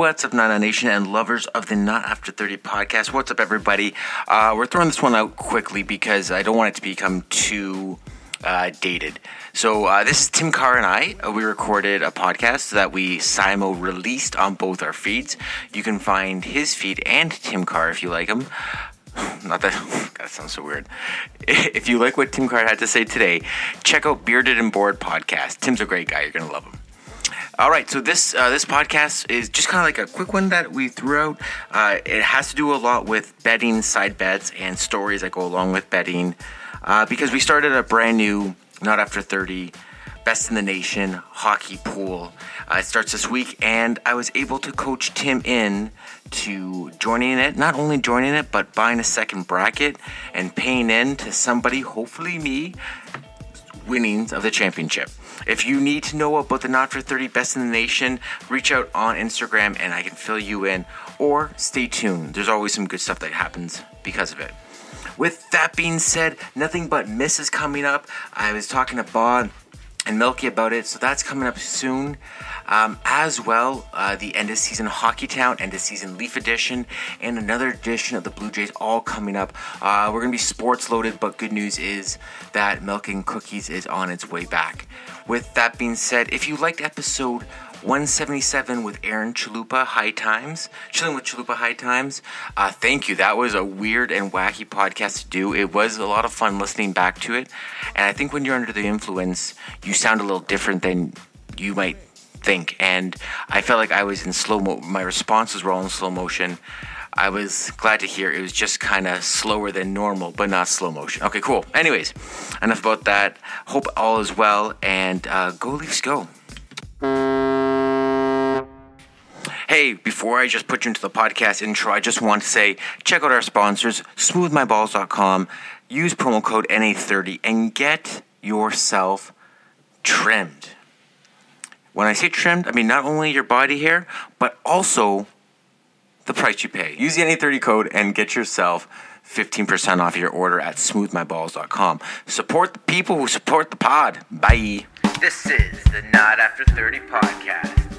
What's up, Nana Nation and lovers of the Not After 30 podcast? What's up, everybody? Uh, we're throwing this one out quickly because I don't want it to become too uh, dated. So, uh, this is Tim Carr and I. Uh, we recorded a podcast that we Simo released on both our feeds. You can find his feed and Tim Carr if you like him. Not that that sounds so weird. If you like what Tim Carr had to say today, check out Bearded and Bored podcast. Tim's a great guy. You're gonna love him. All right, so this uh, this podcast is just kind of like a quick one that we threw out. Uh, it has to do a lot with betting, side bets, and stories that go along with betting, uh, because we started a brand new not after thirty best in the nation hockey pool. Uh, it starts this week, and I was able to coach Tim in to joining it. Not only joining it, but buying a second bracket and paying in to somebody, hopefully me, winnings of the championship. If you need to know about the Not for 30 Best in the Nation, reach out on Instagram and I can fill you in. Or stay tuned. There's always some good stuff that happens because of it. With that being said, nothing but misses coming up. I was talking to Bob and Milky about it, so that's coming up soon. Um, as well, uh, the end of season Hockey Town, end of season Leaf Edition, and another edition of the Blue Jays all coming up. Uh, we're going to be sports loaded, but good news is that Milking Cookies is on its way back. With that being said, if you liked episode 177 with Aaron Chalupa High Times, chilling with Chalupa High Times. Uh, thank you. That was a weird and wacky podcast to do. It was a lot of fun listening back to it. And I think when you're under the influence, you sound a little different than you might think. And I felt like I was in slow mo. My responses were all in slow motion. I was glad to hear it was just kind of slower than normal, but not slow motion. Okay, cool. Anyways, enough about that. Hope all is well, and uh, go Leafs, go. Hey, before I just put you into the podcast intro, I just want to say check out our sponsors, smoothmyballs.com. Use promo code NA30 and get yourself trimmed. When I say trimmed, I mean not only your body hair, but also the price you pay. Use the NA30 code and get yourself 15% off your order at smoothmyballs.com. Support the people who support the pod. Bye. This is the Not After 30 podcast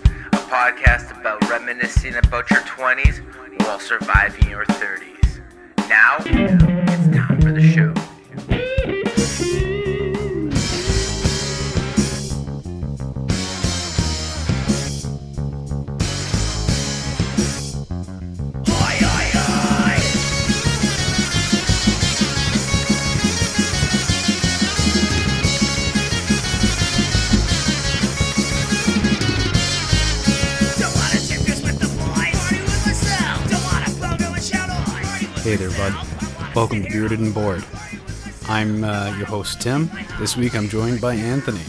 podcast about reminiscing about your 20s while surviving your 30s. Now, it's time for the show. Hey there, bud. Welcome to Bearded and Bored. I'm uh, your host, Tim. This week I'm joined by Anthony.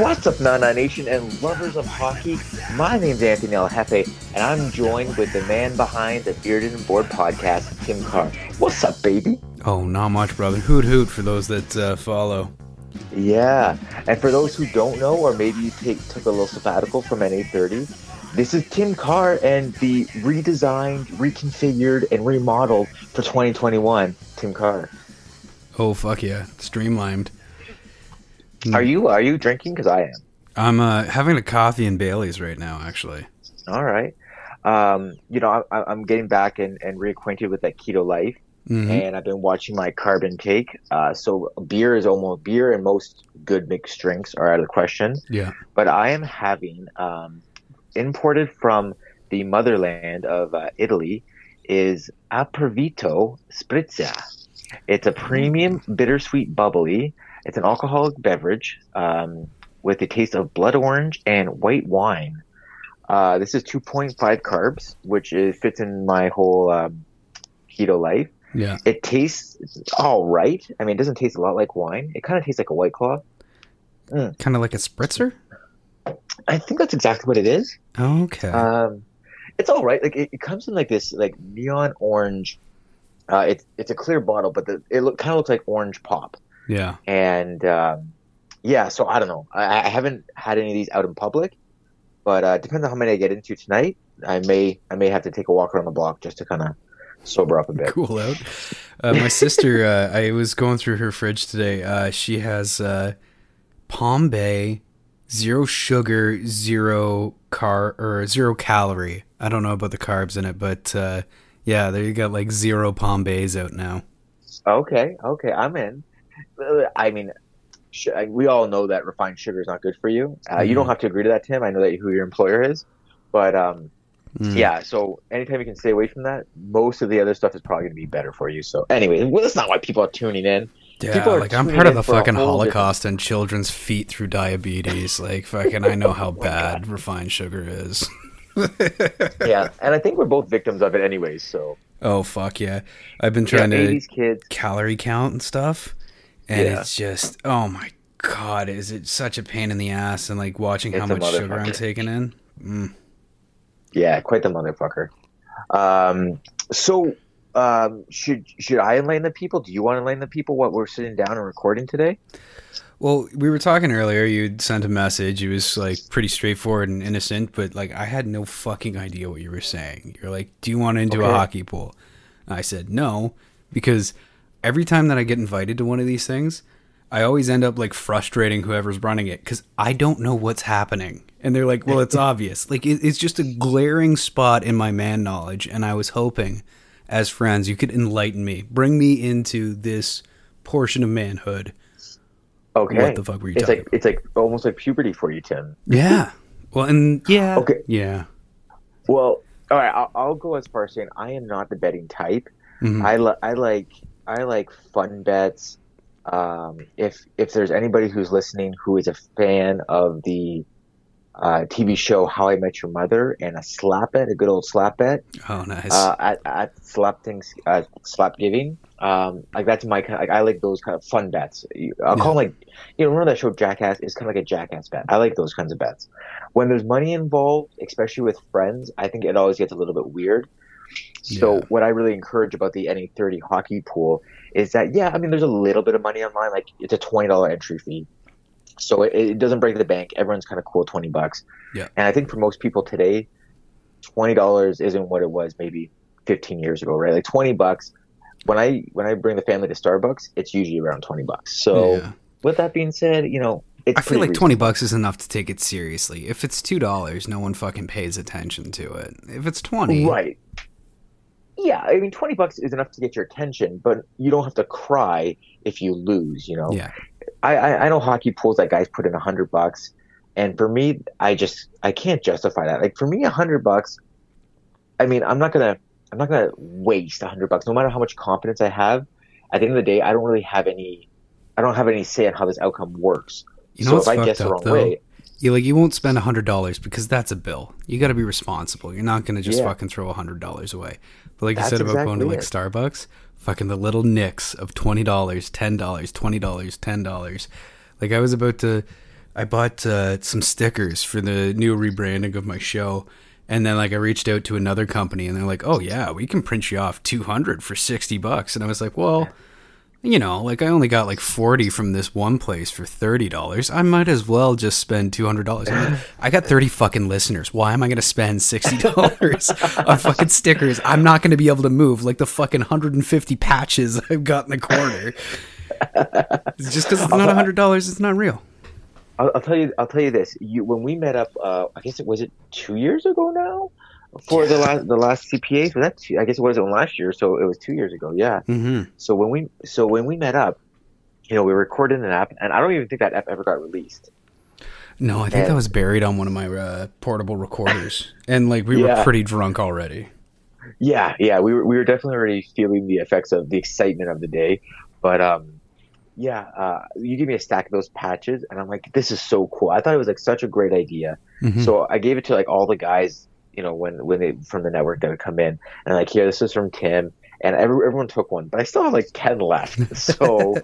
What's up, Nana Nation and lovers of hockey? My name's Anthony El Jefe, and I'm joined with the man behind the Bearded and Bored podcast, Tim Carr. What's up, baby? Oh, not much, brother. Hoot hoot for those that uh, follow. Yeah, and for those who don't know, or maybe you take, took a little sabbatical from NA30, this is Tim Carr and the redesigned, reconfigured, and remodeled for 2021 Tim Carr. Oh fuck yeah, streamlined. Are you are you drinking? Because I am. I'm uh, having a coffee and Bailey's right now, actually. All right. Um, you know, I, I'm getting back and, and reacquainted with that keto life, Mhm. and I've been watching my carb intake. Uh, so beer is almost beer, and most good mixed drinks are out of the question. Yeah. but I am having um, imported from the motherland of uh, Italy is Apervito Sprizia. It's a premium bittersweet bubbly. It's an alcoholic beverage um, with a taste of blood orange and white wine. Uh, this is 2.5 carbs, which is, fits in my whole um, keto life. Yeah. It tastes all right. I mean, it doesn't taste a lot like wine. It kind of tastes like a white claw. Kind of like a spritzer? I think that's exactly what it is. Okay. Um, it's all right. Like it, it comes in like this like neon orange. Uh, it's it's a clear bottle, but the, it look kind of looks like orange pop. yeah. And um, yeah, so I don't know. I, I haven't had any of these out in public, but uh, depends on how many I get into tonight. I may I may have to take a walk around the block just to kind of sober up a bit. cool out. Uh, my sister, uh, I was going through her fridge today. Uh, she has uh, Palm Bay zero sugar, zero car or zero calorie. I don't know about the carbs in it, but uh, yeah, there you got like zero palm bays out now. Okay, okay, I'm in. I mean, sh- we all know that refined sugar is not good for you. Uh, You don't Mhm. have to agree to that, Tim. I know that who your employer is, but um, Mm. yeah. So anytime you can stay away from that, most of the other stuff is probably going to be better for you. So anyway, well, that's not why people are tuning in. Yeah, like I'm part of the fucking Holocaust and children's feet through diabetes. Like fucking, I know how bad refined sugar is. yeah, and I think we're both victims of it, anyways. So Oh fuck yeah! I've been yeah, trying to 80s kids. calorie count and stuff, and Yeah. it's just oh my god, is it such a pain in the ass? And like watching how It's a much sugar I'm taking in. Mm. Yeah, quite the motherfucker. Um, so um, should should I enlighten the people? Do you want to enlighten the people what we're sitting down and recording today? Well, we were talking earlier. You'd sent a message. It was like pretty straightforward and innocent, but like I had no fucking idea what you were saying. You're like, "Do you want to into a hockey pool?" I said no because every time that I get invited to one of these things, I always end up like frustrating whoever's running it because I don't know what's happening. And they're like, "Well, it's obvious. Like it, it's just a glaring spot in my man knowledge." And I was hoping, as friends, you could enlighten me, bring me into this portion of manhood. Okay. What the fuck were you it's talking like it's like almost like puberty for you, Tim. Yeah. Well, and yeah. Okay. Yeah. Well, all right. I'll, I'll go as far as saying I am not the betting type. Mhm. I li- I like I like fun bets. Um, if if there's anybody who's listening who is a fan of the uh, TV show How I Met Your Mother and a slap bet, a good old slap bet, Oh, nice. uh, at, at slap things, uh, slap giving. Um, like that's my kind. Like I like those kind of fun bets. I'll call them like, you know, remember that show Jackass? It's kind of like a Jackass bet. I like those kinds of bets. When there's money involved, especially with friends, I think it always gets a little bit weird. So Yeah. what I really encourage about the NA30 hockey pool is that yeah, I mean, there's a little bit of money online. Like it's a twenty dollar entry fee, so it, it doesn't break the bank. Everyone's kind of cool, twenty bucks. Yeah. And I think for most people today, twenty dollars isn't what it was maybe 15 years ago, right? Like 20 bucks. When I when I bring the family to Starbucks, it's usually around 20 bucks. So Yeah. with that being said, you know, it's I feel like 20 bucks is enough to take it seriously. If it's $2, no one fucking pays attention to it. If it's 20, right. Yeah, I mean, 20 bucks is enough to get your attention, but you don't have to cry if you lose. You know, yeah. I, I, I know hockey pools that guys put in a hundred bucks, and for me, I just I can't justify that. Like for me, a hundred bucks. I mean, I'm not gonna I'm not gonna waste a hundred bucks, no matter how much confidence I have. At the end of the day, I don't really have any. I don't have any say on how this outcome works. You know so what's if I guess the wrong though? way, You like you won't spend a $100 because that's a bill. You got to be responsible. You're not going to just Yeah. fucking throw a $100 away. But like That's you said about going to like it. Starbucks, fucking the little nicks of $20, $10, $20, $10. Like I was about to I bought uh, some stickers for the new rebranding of my show. And then like I reached out to another company and they're like, "Oh yeah, we can print you off 200 for 60 bucks." And I was like, "Well, you know, like I only got like 40 from this one place for $30. I might as well just spend $200. I'm like, I got 30 fucking listeners. Why am I going to spend $60 on fucking stickers? I'm not going to be able to move like the fucking 150 patches I've got in the corner. Just because it's not $100, it's not real. I'll, I'll tell you. I'll tell you this. You when we met up, uh, I guess it was it two years ago now. For the last the last CPAs, was that? I guess it wasn't last year, so it was two years ago. Yeah. hmm So when we so when we met up, you know, we recorded an app, and I don't even think that app ever got released. No, I think that was buried on one of my uh, portable recorders. And like we were pretty drunk already. Yeah, yeah, we were we were definitely already feeling the effects of the excitement of the day, but um, yeah, uh, you give me a stack of those patches, and I'm like, this is so cool. I thought it was like such a great idea, Mhm. so I gave it to like all the guys, you know, when when they from the network that would come in, and like here, this is from Tim, and every, everyone took one, but I still have like ten left, so.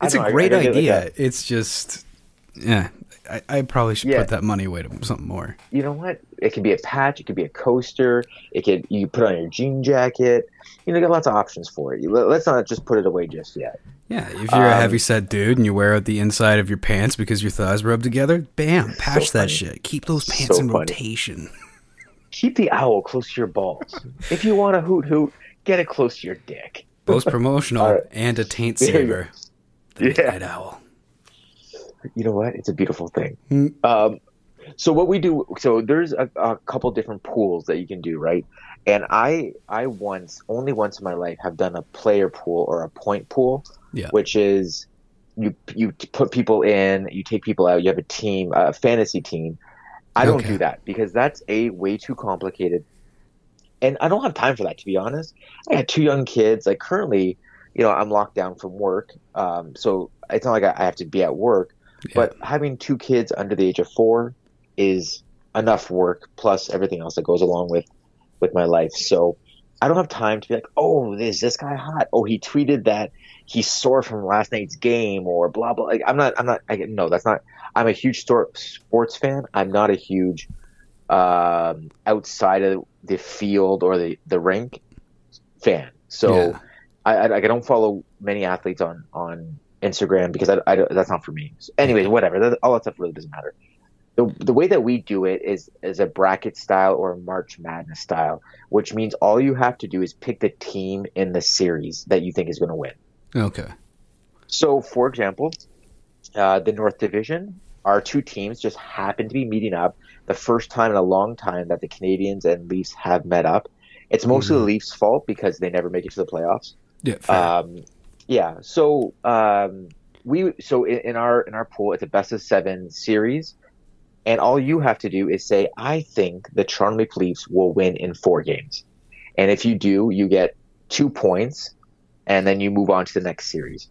I It's don't know, great I gotta get, like, idea. it's just, yeah, I, I probably should Yeah. put that money away to something more. you know what? It could be a patch. It could be a coaster. It could you put on your jean jacket. You know, you got lots of options for it. You- Let's not just put it away just yet. Yeah, if you're a Um, heavy set dude and you wear out the inside of your pants because your thighs rub together, bam, patch that funny. shit. Keep those pants So in funny. rotation. Keep the owl close to your balls. if you want a hoot hoot, get it close to your dick. Both promotional right. and a taint saver. The Yeah. night owl. You know what? It's a beautiful thing. Mm. Um, so what we do, so there's a, a couple different pools that you can do, right? And I, I once, only once in my life, have done a player pool or a point pool, Yeah. which is you you put people in, you take people out, you have a team, a fantasy team. I don't Okay. do that because that's a way too complicated, and I don't have time for that. To be honest, I got two young kids. Like currently, you know, I'm locked down from work, um, so it's not like I have to be at work. Yeah. But having two kids under the age of four is enough work plus everything else that goes along with with my life. So I don't have time to be like, oh, is this guy hot? Oh, he tweeted that he's sore from last night's game or blah blah. Like I'm not, I'm not. I, no, that's not. I'm a huge sports fan. I'm not a huge um, outside of the field or the the rink fan. So Yeah. I, I, I don't follow many athletes on on Instagram because I, I that's not for me. So anyways, whatever. That, all that stuff really doesn't matter. The, the way that we do it is is a bracket style or a March Madness style, which means all you have to do is pick the team in the series that you think is going to win. Okay. So, for example, uh, the North Division, our two teams just happen to be meeting up the first time in a long time that the Canadiens and Leafs have met up. It's mostly the Leafs' fault because they never make it to the playoffs. Yeah. Um, yeah. So um, we so in, in our in our pool, it's a best of seven series, and all you have to do is say, "I think the Toronto Maple Leafs will win in four games," and if you do, you get two points, and then you move on to the next series,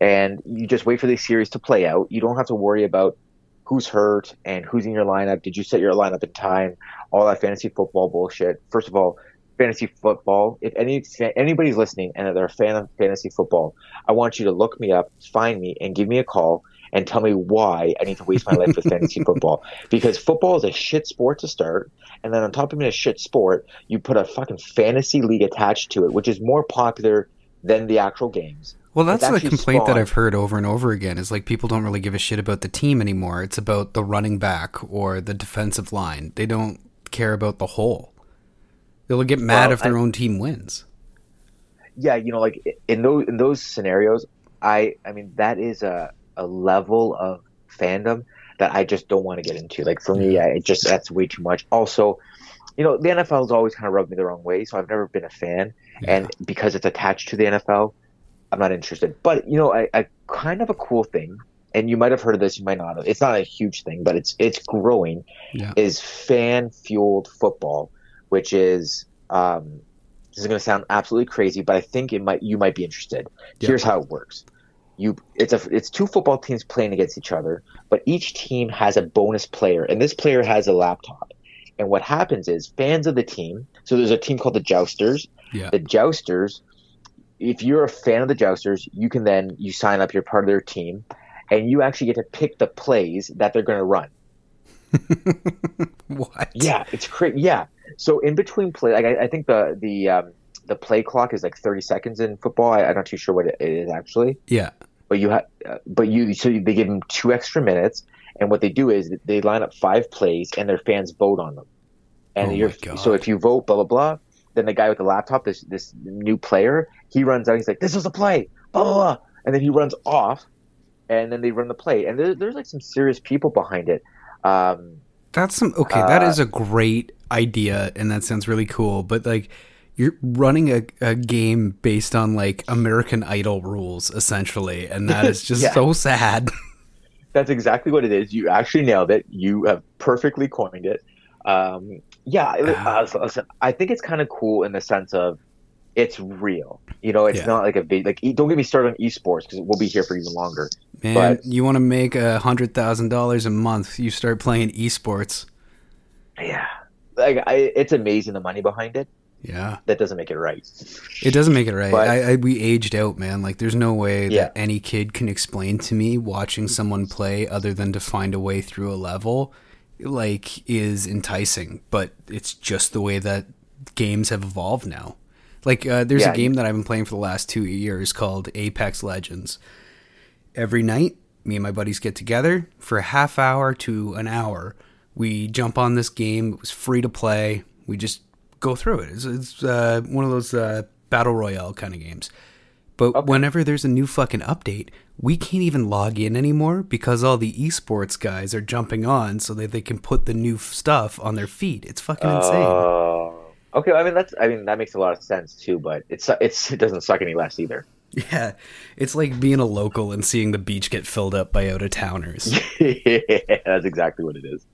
and you just wait for the series to play out. You don't have to worry about who's hurt and who's in your lineup. Did you set your lineup in time? All that fantasy football bullshit. First of all, fantasy football. If any anybody's listening and they're a fan of fantasy football, I want you to look me up, find me, and give me a call and tell me why I need to waste my life with fantasy football. Because football is a shit sport to start, and then on top of being a shit sport, you put a fucking fantasy league attached to it, which is more popular than the actual games. Well, that's the complaint that I've heard over and over again is like people don't really give a shit about the team anymore. It's about the running back or the defensive line. They don't care about the whole. They'll get mad Well, if their I- own team wins. yeah, you know, like in those in those scenarios, I I mean that is a a level of fandom that I just don't want to get into. Like for me, I it just that's way too much. Also, you know, the NFL has always kind of rubbed me the wrong way, so I've never been a fan. And because it's attached to the NFL, I'm not interested. But you know, I, I kind of a cool thing, and you might have heard of this, you might not have. It's not a huge thing, but it's it's growing. Yeah. Is fan fueled football, which is um, this is going to sound absolutely crazy, but I think it might you might be interested. Yeah. Here's how it works. You it's a it's two football teams playing against each other, but each team has a bonus player, and this player has a laptop. And what happens is fans of the team. So there's a team called the Jousters. Yeah. The Jousters. If you're a fan of the Jousters, you can then you sign up. You're part of their team, and you actually get to pick the plays that they're going to run. What? Yeah, it's crazy. Yeah. So in between play, like I, I think the the um, the play clock is like 30 seconds in football. I, I'm not too sure what it is actually, Yeah. but you have, uh, but you so they give them two extra minutes, and what they do is they line up five plays, and their fans vote on them. And Oh you're so if you vote, blah blah blah, then the guy with the laptop, this this new player, he runs out. He's like, "This was a play," blah blah blah, and then he runs off, and then they run the play, and there, there's like some serious people behind it. Um, That's some okay. that Uh, is a great idea, and that sounds really cool. But like, you're running a, a game based on like American Idol rules, essentially, and that is just Yeah. so sad. That's exactly what it is. You actually nailed it. You have perfectly coined it. Um, yeah, it- uh, so- listen, I think it's kind of cool in the sense of it's real. You know, it's Yeah. not like a big like. Don't get me started on esports because we'll be here for even longer. Man, But- you want to make a hundred thousand dollars a month? You start playing esports. Yeah, like I, it's amazing the money behind it. Yeah, That doesn't make it right. it doesn't make it right. But- I, I we aged out, man. Like, there's no way Yeah. that any kid can explain to me watching someone play other than to find a way through a level, like, is enticing. But it's just the way that games have evolved now. Like, uh, there's Yeah. a game that I've been playing for the last two years called Apex Legends. Every night, me and my buddies get together for a half hour to an hour. We jump on this game. It was free to play. We just go through it. It's, it's uh, one of those uh, battle royale kind of games. But Okay. whenever there's a new fucking update, we can't even log in anymore because all the esports guys are jumping on so that they can put the new stuff on their feed. It's fucking insane. Oh. okay. I mean, that's. I mean, that makes a lot of sense too. But it's it's it doesn't suck any less either. Yeah, it's like being a local and seeing the beach get filled up by out of towners. yeah, that's exactly what it is.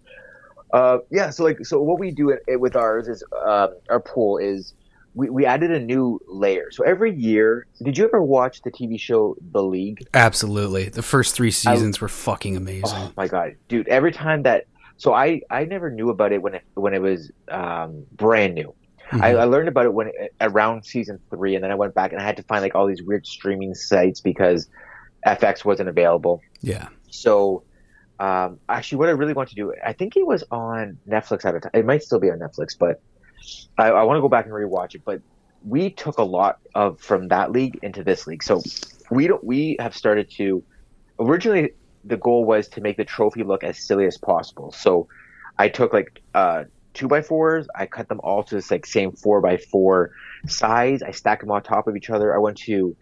Uh, yeah. So like, so what we do it, it with ours is uh, our pool is we, we added a new layer. So every year, did you ever watch the TV show The League? Absolutely, the first three seasons were fucking amazing. Oh my god, dude! Every time that, so I I never knew about it when it when it was um, brand new. I, Mhm. I learned about it when around season three, and then I went back and I had to find like all these weird streaming sites because FX wasn't available. yeah, So, um, actually, what I really want to do, I think it was on Netflix at the time. It might still be on Netflix, but I, I want to go back and rewatch it. But we took a lot of from that league into this league. So we don't. We have started to. Originally, the goal was to make the trophy look as silly as possible. So I took like uh, two by fours. I cut them all to this like same four by four size. I stacked them on top of each other. I went to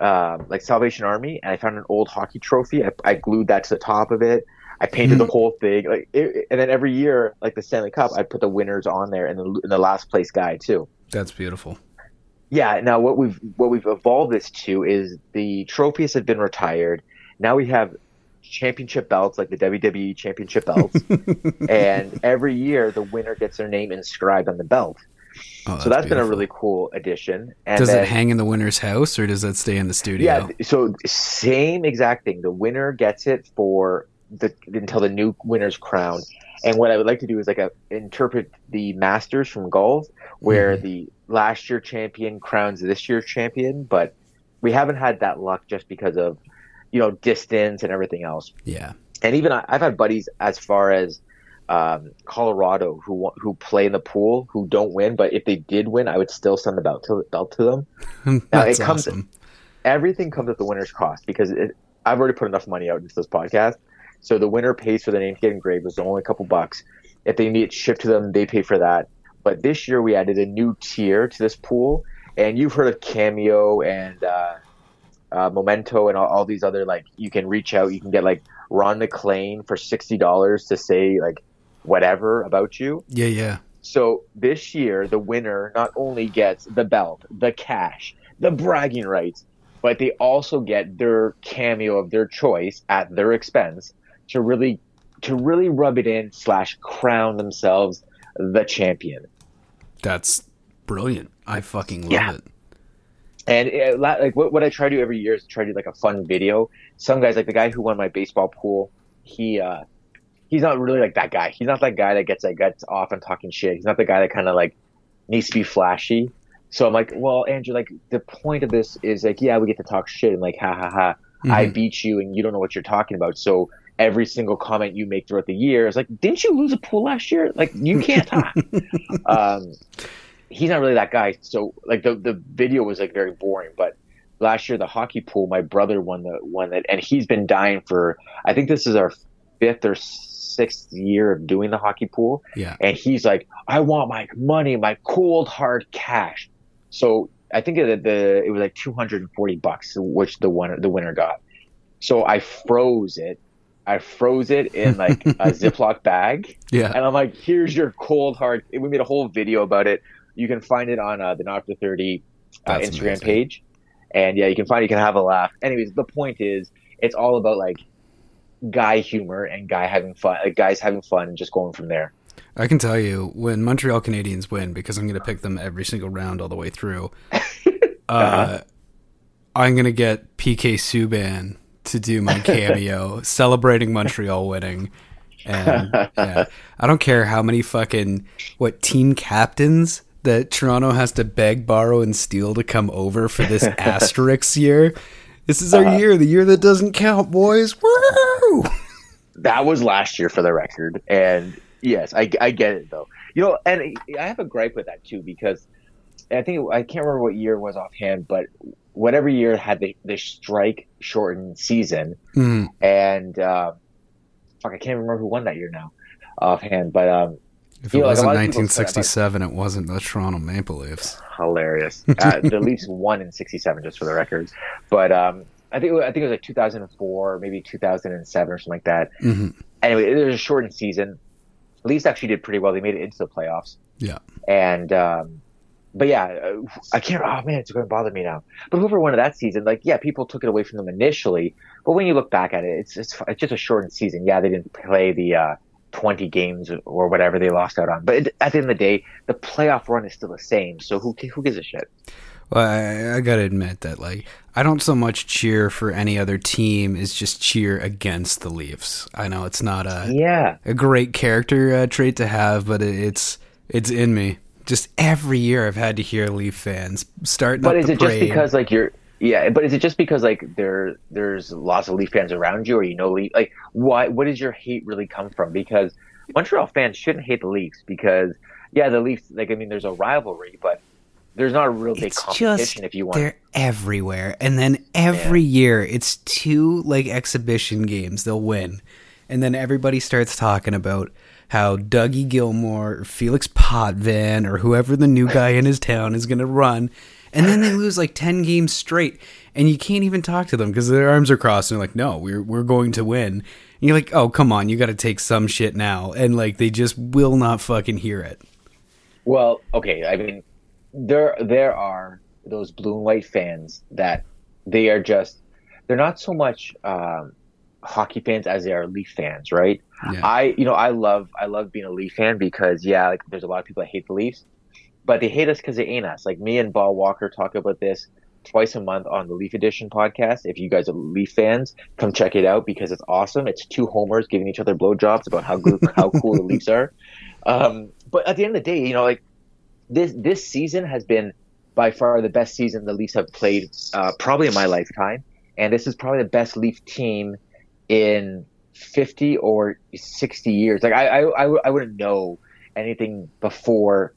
um, like Salvation Army, and I found an old hockey trophy. I, I glued that to the top of it. I painted the mm-hmm. whole thing, like, it, and then every year, like the Stanley Cup, I put the winners on there and the, and the last place guy too. that's beautiful. Yeah. Now what we've what we've evolved this to is the trophies have been retired. Now we have championship belts, like the WWE championship belts, and every year the winner gets their name inscribed on the belt. Oh, so that's been a really cool addition. And Does then, it hang in the winner's house or does that stay in the studio? Yeah. So same exact thing. The winner gets it for the until the new winner's crown. And what I would like to do is like a, interpret the Masters from golf, where Mhm. the last year champion crowns this year's champion, but we haven't had that luck just because of you know distance and everything else. yeah. And even I, I've had buddies as far as um, Colorado who who play in the pool who don't win, but if they did win, I would still send the belt to belt to them that's it comes- awesome. everything comes at the winner's cost because it, I've already put enough money out into this podcast. So the winner pays for the name to get engraved, is only a couple bucks. If they need it shipped to them, they pay for that. But this year we added a new tier to this pool, and you've heard of Cameo and uh, uh, Memento and all, all these other like you can reach out, you can get like Ron MacLean for sixty dollars to say like whatever about you. Yeah, yeah. So this year, the winner not only gets the belt, the cash, the bragging rights, but they also get their cameo of their choice at their expense to really, to really rub it in slash crown themselves the champion. That's brilliant. I fucking love Yeah. it. And it, like what, what I try to do every year is try to do like a fun video. Some guys, like the guy who won my baseball pool, he uh, he's not really like that guy. He's not that guy that gets like gets off and talking shit. He's not the guy that kind of like needs to be flashy. So I'm like, well, Andrew, like the point of this is like, yeah, we get to talk shit and like, ha ha ha, I Mhm. beat you and you don't know what you're talking about. So every single comment you make throughout the year is like, didn't you lose a pool last year? Like you can't talk. um, he's not really that guy. So like the the video was like very boring. But last year the hockey pool, my brother won the won it, and he's been dying for. I think this is our fifth or sixth year of doing the hockey pool, Yeah. and he's like, I want my money, my cold hard cash. So I think the, the it was like two hundred and forty bucks, which the winner the winner got. So I froze it. I froze it in like a Ziploc bag. Yeah. And I'm like, here's your cold hard. We made a whole video about it. You can find it on uh, the Not After 30 uh, Instagram amazing. page. And yeah, you can find it. You can have a laugh. Anyways, the point is, it's all about like guy humor and guy having fun, like guys having fun and just going from there. I can tell you when Montreal Canadiens win because I'm going to pick them every single round all the way through. uh, Uh-huh. I'm going to get PK Subban to do my cameo celebrating Montreal winning. And yeah, I don't care how many fucking what team captains that Toronto has to beg, borrow, and steal to come over for this asterisk year. This is our Uh-huh. year, the year that doesn't count, boys. Woo! That was last year for the record. And yes, I, I get it though. You know, and I have a gripe with that too because I think I can't remember what year it was offhand, but whatever year had the, the strike shortened season, Mm, and uh, fuck, I can't remember who won that year now offhand, but um, If it know, wasn't lot of people about- 1967, it wasn't the Toronto Maple Leafs. hilarious. Uh, the Leafs won in '67, just for the record. But um, I think I think it was like 2004, maybe 2007 or something like that. hmm Anyway, it was a shortened season. Leafs actually did pretty well. They made it into the playoffs. Yeah. And um, but yeah, uh, I can't. Oh man, it's going to bother me now. But whoever won that season, like yeah, people took it away from them initially. But when you look back at it, it's it's, it's just a shortened season. Yeah, they didn't play the. Uh, 20 games or whatever they lost out on. But it, at the end of the day, the playoff run is still the same. So who who gives a shit? Well, I, I gotta admit that, like, I don't so much cheer for any other team as just cheer against the Leafs. I know it's not a Yeah. a great character uh, trait to have, but it, it's it's in me. Just every year, I've had to hear Leaf fans starting But is the it just because like you're yeah, but is it just because like there there's lots of Leaf fans around you or you know Leaf like why what does your hate really come from? Because Montreal fans shouldn't hate the Leafs because yeah, the Leafs like I mean there's a rivalry, but there's not a real big it's competition just if you want they're everywhere, and then every year it's two like exhibition games. They'll win, and then everybody starts talking about how Dougie Gilmour or Felix Potvin or whoever the new guy in his town is going to run, and then they lose like ten games straight, and you can't even talk to them because their arms are crossed and they're like, "No, we're we're going to win." And you're like, "Oh, come on, you got to take some shit now," and like they just will not fucking hear it. Well, okay, I mean there there are those blue and white fans that they are just they're not so much um, hockey fans as they are Leaf fans, right? Yeah. I you know I love I love being a Leaf fan because yeah, like there's a lot of people that hate the Leafs, but they hate us because they ain't us. Like me and Bob Walker talk about this twice a month on the Leaf Edition podcast. If you guys are Leaf fans, come check it out because it's awesome. It's two homers giving each other blowjobs about how good how cool the Leafs are. Um, but at the end of the day, you know, like this this season has been by far the best season the Leafs have played uh, probably in my lifetime, and this is probably the best Leaf team in 50 or 60 years. Like I, I, I wouldn't know anything before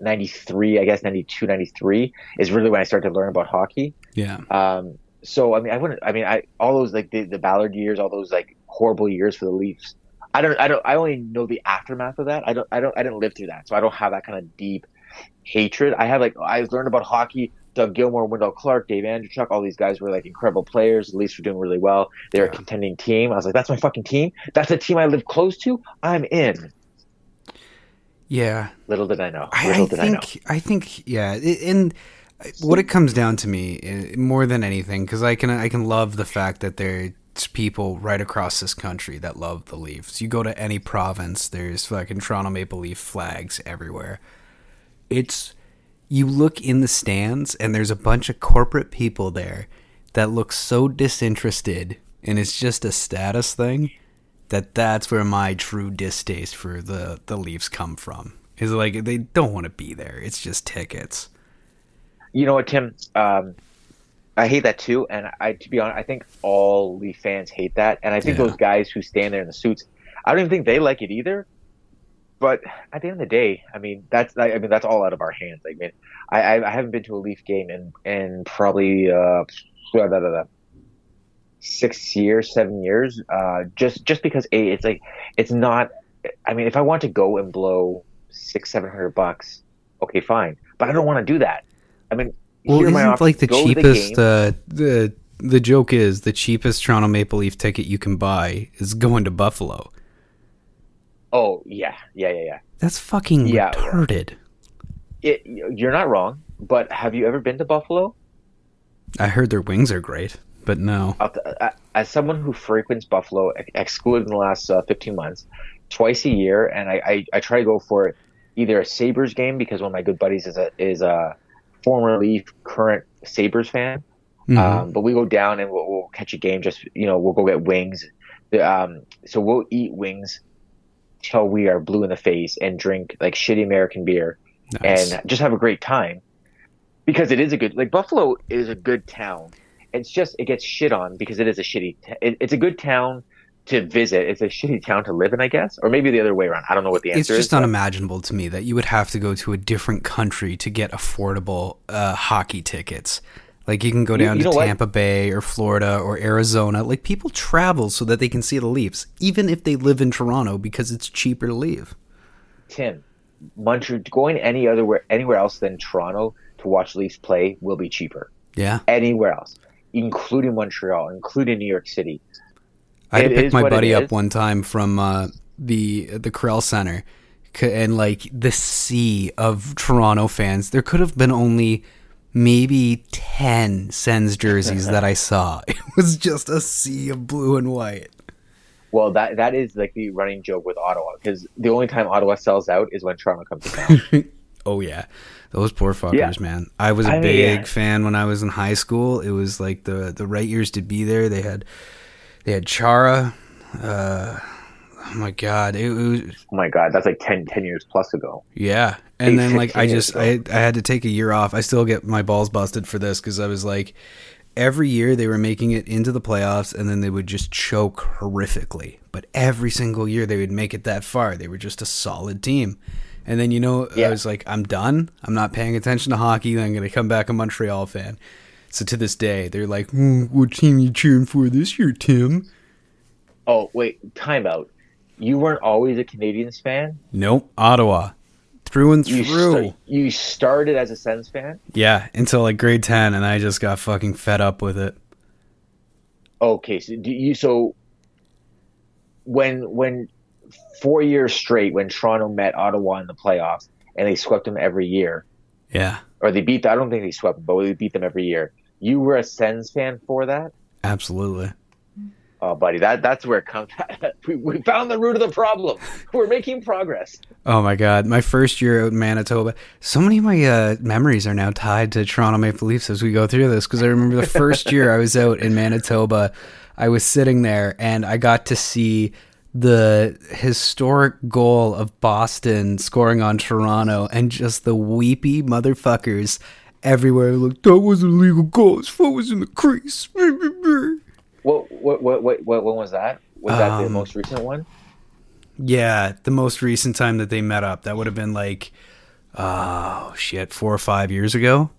93, I guess 92, 93 is really when I started to learn about hockey. Yeah. Um, so I mean, I wouldn't. I mean, I all those like the, the Ballard years, all those like horrible years for the Leafs. I don't. I don't. I only know the aftermath of that. I don't. I don't. I didn't live through that, so I don't have that kind of deep hatred. I have like I learned about hockey. Doug Gilmour, Wendel Clark, Dave Andreychuk, all these guys were like incredible players. The Leafs were doing really well. They were a contending team. I was like, that's my fucking team. That's a team I live close to. I'm in. Yeah. Little did I know. I, Little I did I know. think I think yeah, and what it comes down to me uh, more than anything because I can I can love the fact that there's people right across this country that love the Leafs. You go to any province, there's fucking Toronto Maple Leaf flags everywhere. It's you look in the stands and there's a bunch of corporate people there that look so disinterested and it's just a status thing that that's where my true distaste for the the Leafs come from. Is like they don't want to be there. It's just tickets. You know what, Tim? Um, I hate that too, and I, to be honest, I think all Leaf fans hate that, and I think Yeah. those guys who stand there in the suits, I don't even think they like it either. But at the end of the day, I mean, that's I mean, that's all out of our hands. Like, I mean, I I haven't been to a Leaf game in in probably uh, six years, seven years. Uh, just just because a it's like it's not. I mean, if I want to go and blow six seven hundred bucks, okay, fine. But I don't want to do that. I mean, Well, isn't like the cheapest game. uh, the the joke is the cheapest Toronto Maple Leaf ticket you can buy is going to Buffalo. Oh yeah, yeah, yeah, yeah. That's fucking Yeah. retarded. It, you're not wrong. But have you ever been to Buffalo? I heard their wings are great, but no. T- uh, As someone who frequents Buffalo, ex- excluded in the last uh, 15 months, twice a year, and I, I, I try to go for either a Sabres game because one of my good buddies is a is a former Leaf, current Sabres fan. Mhm. Um, but we go down and we'll, we'll catch a game. Just you know, we'll go get wings. Um, so we'll eat wings till we are blue in the face and drink like shitty American beer Nice. and just have a great time because it is a good like Buffalo is a good town. It's just it gets shit on because it is a shitty. It, it's a good town to visit. It's a shitty town to live in, I guess, or maybe the other way around. I don't know what the answer is. it's is. just but- unimaginable to me that you would have to go to a different country to get affordable uh, hockey tickets. Like you can go down you to know what? Tampa Bay or Florida or Arizona. Like people travel so that they can see the Leafs, even if they live in Toronto because it's cheaper to leave. Tim, Montreal going any other where anywhere else than Toronto to watch Leafs play will be cheaper. Yeah. Anywhere else, including Montreal, including New York City. I had It to pick my buddy up one time from uh, the the Corel Center, and like the sea of Toronto fans. There could have been only maybe ten Sens jerseys that I saw. It was just a sea of blue and white. Well, that that is like the running joke with Ottawa because the only time Ottawa sells out is when Toronto comes to town. Oh yeah, those poor fuckers, Yeah. man. I was a I mean, big yeah. fan when I was in high school. It was like the the right years to be there. They had they had Chara. Uh, oh my god, it, was oh my god, that's like 10, 10 years plus ago. yeah. And Eight, then like I just I. I had to take a year off. I still get my balls busted for this because I was like. Every year they were making it into the playoffs and then they would just choke horrifically. But every single year they would make it that far. They were just a solid team. And then you know, I was like, I'm done. I'm not paying attention to hockey. I'm going to come back a Montreal fan. So to this day, they're like, "Hmm, "What team you cheering for this year, Tim?" Oh wait, timeout. You weren't always a Canadiens fan. Nope, Ottawa, through and You through. you started as a Sens fan. yeah, until like grade ten, and I just got fucking fed up with it. Okay, so do you so when when four years straight when Toronto met Ottawa in the playoffs and they swept them every year, Yeah, or they beat. I don't think they swept them, but they beat them every year. You were a Sens fan for that. absolutely. Oh, buddy, that that's where it comes. we, we found the root of the problem. We're making progress. Oh my god, my first year out in Manitoba. So many of my uh, memories are now tied to Toronto Maple Leafs as we go through this because I remember the first year I was out in Manitoba, I was sitting there and I got to see the historic goal of Boston scoring on Toronto and just the weepy motherfuckers everywhere. Like that was a legal goal. His foot was in the crease. What what what what what when was that? Was that the Um, most recent one? Yeah, the most recent time that they met up, that would have been like, oh shit, four or five years ago.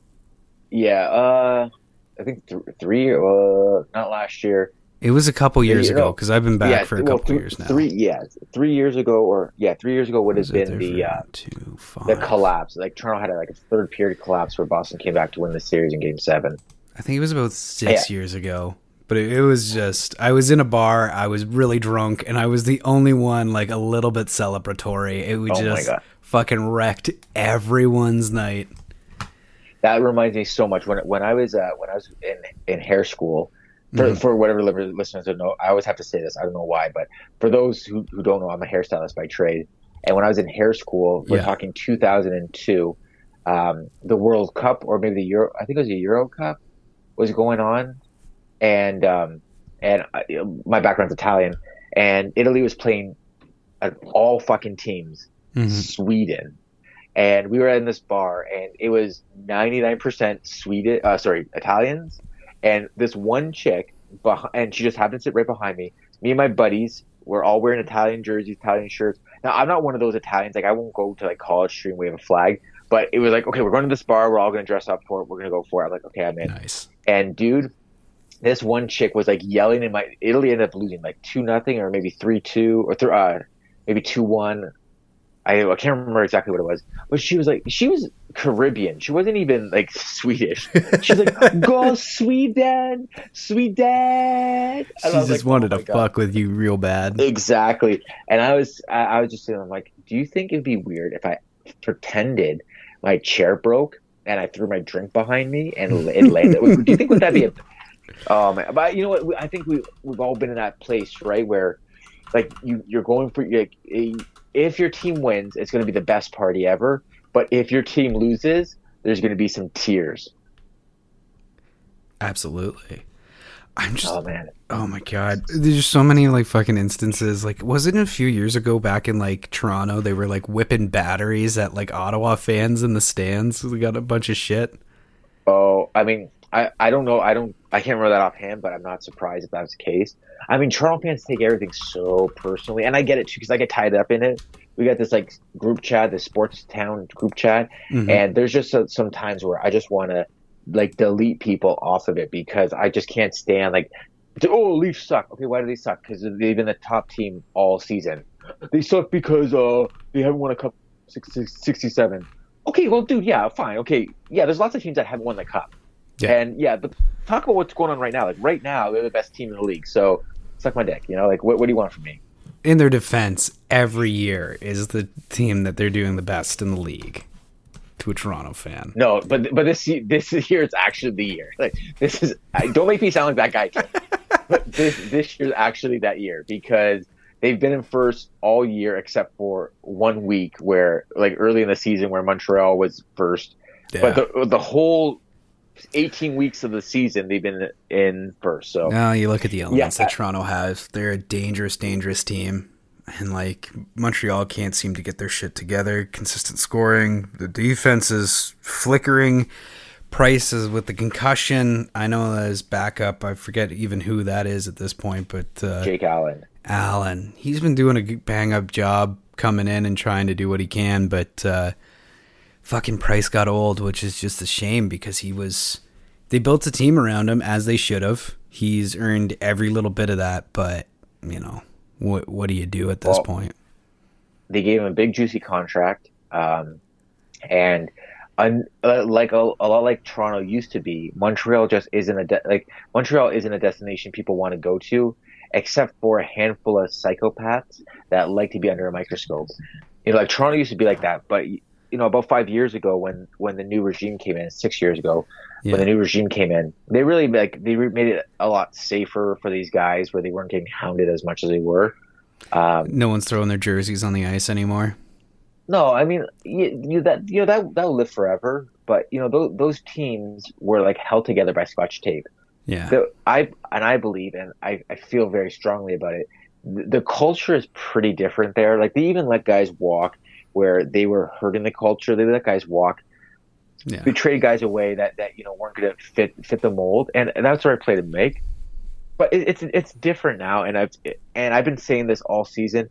Yeah, uh, I think th- three. Uh, not last year. It was a couple years ago because I've been back yeah, for a well, couple th- years now. Three, yeah, three years ago, or yeah, three years ago would have been the uh, two, the collapse. Like Toronto had like a third period collapse where Boston came back to win the series in Game Seven. I think it was about six years ago. But it, it was just, I was in a bar, I was really drunk, and I was the only one like a little bit celebratory. It was Oh just fucking wrecked everyone's night. That reminds me so much when when I was uh, when I was in in hair school. For, for whatever listeners don't know, I always have to say this. I don't know why, but for those who, who don't know, I'm a hairstylist by trade. And when I was in hair school, we're Yeah. talking 2002, um, the World Cup or maybe the Euro, I think it was the Euro Cup was going on. And, um, and I, my background's Italian and Italy was playing uh, all fucking teams, Mhm. Sweden. And we were in this bar and it was 99% Sweden, uh, sorry, Italians. And this one chick, beh- and she just happened to sit right behind me. Me and my buddies were all wearing Italian jerseys, Italian shirts. Now, I'm not one of those Italians. Like, I won't go to like college stream wave a flag. But it was like, okay, we're going to this bar. We're all going to dress up for it. We're going to go for it. I'm like, okay, I'm in. Nice. And dude, this one chick was like yelling in my. Italy ended up losing like two nothing or maybe three two or th- uh, maybe two one. I, I can't remember exactly what it was, but she was like she was Caribbean. She wasn't even like Swedish. She's like, "Go Sweden, Sweden." And She just like, wanted "Oh to God." fuck with you real bad. Exactly. And I was, I, I was just saying, I'm like, do you think it'd be weird if I pretended my chair broke and I threw my drink behind me and it landed? do you think would that be a? Oh man, but you know what? I think we we've all been in that place, right, where like you you're going for like if your team wins, it's going to be the best party ever. But if your team loses, there's going to be some tears. Absolutely. I'm just Oh man, Oh my god. There's just so many like fucking instances. Like wasn't it a few years ago back in like Toronto they were like whipping batteries at like Ottawa fans in the stands. We got a bunch of shit. Oh, I mean, I, I don't know. I don't. I can't remember that offhand, but I'm not surprised if that was the case. I mean, Toronto fans take everything so personally, and I get it too because I get tied up in it. We got this like group chat, the sports town group chat, Mhm. and there's just so- some times where I just want to like delete people off of it because I just can't stand like, oh, Leafs suck. Okay, why do they suck? Because they've been the top team all season. they suck because uh they haven't won a cup since 67. Okay, well, dude, yeah, fine, okay, yeah. There's lots of teams that haven't won the cup, Yeah. and yeah, but talk about what's going on right now. Like right now, they're the best team in the league. So suck my dick, you know. Like what, what do you want from me? In their defense, every year is the team that they're doing the best in the league. To a Toronto fan. No, but but this this year it's actually the year. Like this is don't make me sound like that guy. But this this year's actually that year because they've been in first all year except for one week where like early in the season where Montreal was first. Yeah. But the the whole 18 weeks of the season they've been in first. So Now you look at the elements Yeah. that Toronto has. They're a dangerous, dangerous team. And like Montreal can't seem to get their shit together. Consistent scoring. The defense is flickering. Price is with the concussion. I know that his backup. I forget even who that is at this point, but uh, Jake Allen. Allen. He's been doing a bang up job coming in and trying to do what he can, but uh, fucking Price got old, which is just a shame because he was. They built a team around him as they should have. He's earned every little bit of that, but you know what? What do you do at this Well, point? they gave him a big juicy contract um, and un, uh, like a, a lot like toronto used to be montreal just isn't a de- like montreal isn't a destination people want to go to except for a handful of psychopaths that like to be under a microscope you know like toronto used to be like that but you know about five years ago when when the new regime came in six years ago Yeah. when the new regime came in they really like they made it a lot safer for these guys where they weren't getting hounded as much as they were um, No one's throwing their jerseys on the ice anymore. no, I mean you, you that you know that that'll live forever. But you know those, those teams were like held together by Scotch tape. Yeah, The, I and I believe and I, I feel very strongly about it. The, the culture is pretty different there. Like they even let guys walk where they were hurting the culture. They let guys walk. yeah. They trade guys away that, that you know weren't going to fit fit the mold, and, and that's the right play to make. But it, it's it's different now, and I've and I've been saying this all season.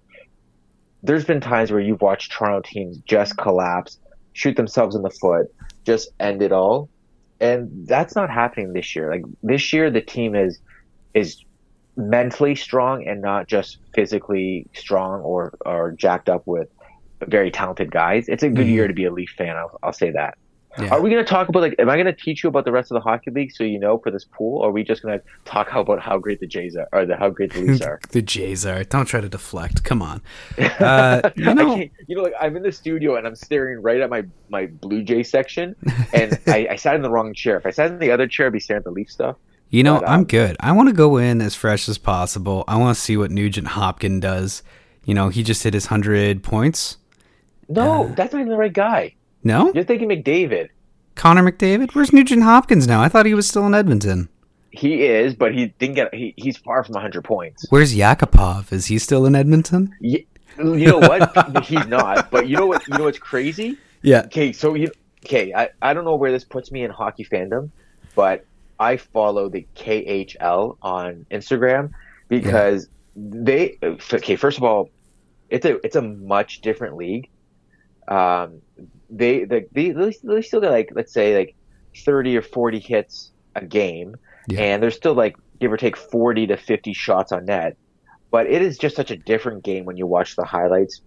There's been times where you've watched Toronto teams just collapse, shoot themselves in the foot, just end it all, and that's not happening this year. Like this year, the team is is mentally strong and not just physically strong or or jacked up with very talented guys. It's a good Mhm. year to be a Leaf fan. I'll, I'll say that. Yeah. Are we going to talk about like? Am I going to teach you about the rest of the hockey league so you know for this pool? Or are we just going to talk how, about how great the Jays are or the how great the Leafs are? the Jays are. Don't try to deflect. Come on. Uh, you know, you know, like I'm in the studio and I'm staring right at my my Blue Jay section, and I, I sat in the wrong chair. If I sat in the other chair, I'd be staring at the Leaf stuff. You know, But, I'm um, good. I want to go in as fresh as possible. I want to see what Nugent Hopkins does. You know, he just hit his 100 points. No, Uh, that's not even the right guy. No? You're thinking McDavid. Connor McDavid? Where's Nugent Hopkins now? I thought he was still in Edmonton. He is, but he didn't get. He, he's far from 100 points. Where's Yakupov? Is he still in Edmonton? Ye- You know what? he's not. But you know what? You know what's crazy? Yeah. Okay, so you okay? I, I don't know where this puts me in hockey fandom, but I follow the KHL on Instagram because they okay. First of all, it's a it's a much different league. Um, they they they they still get like let's say like thirty or forty hits a game, Yeah. and there's still like give or take forty to fifty shots on net. But it is just such a different game when you watch the highlights.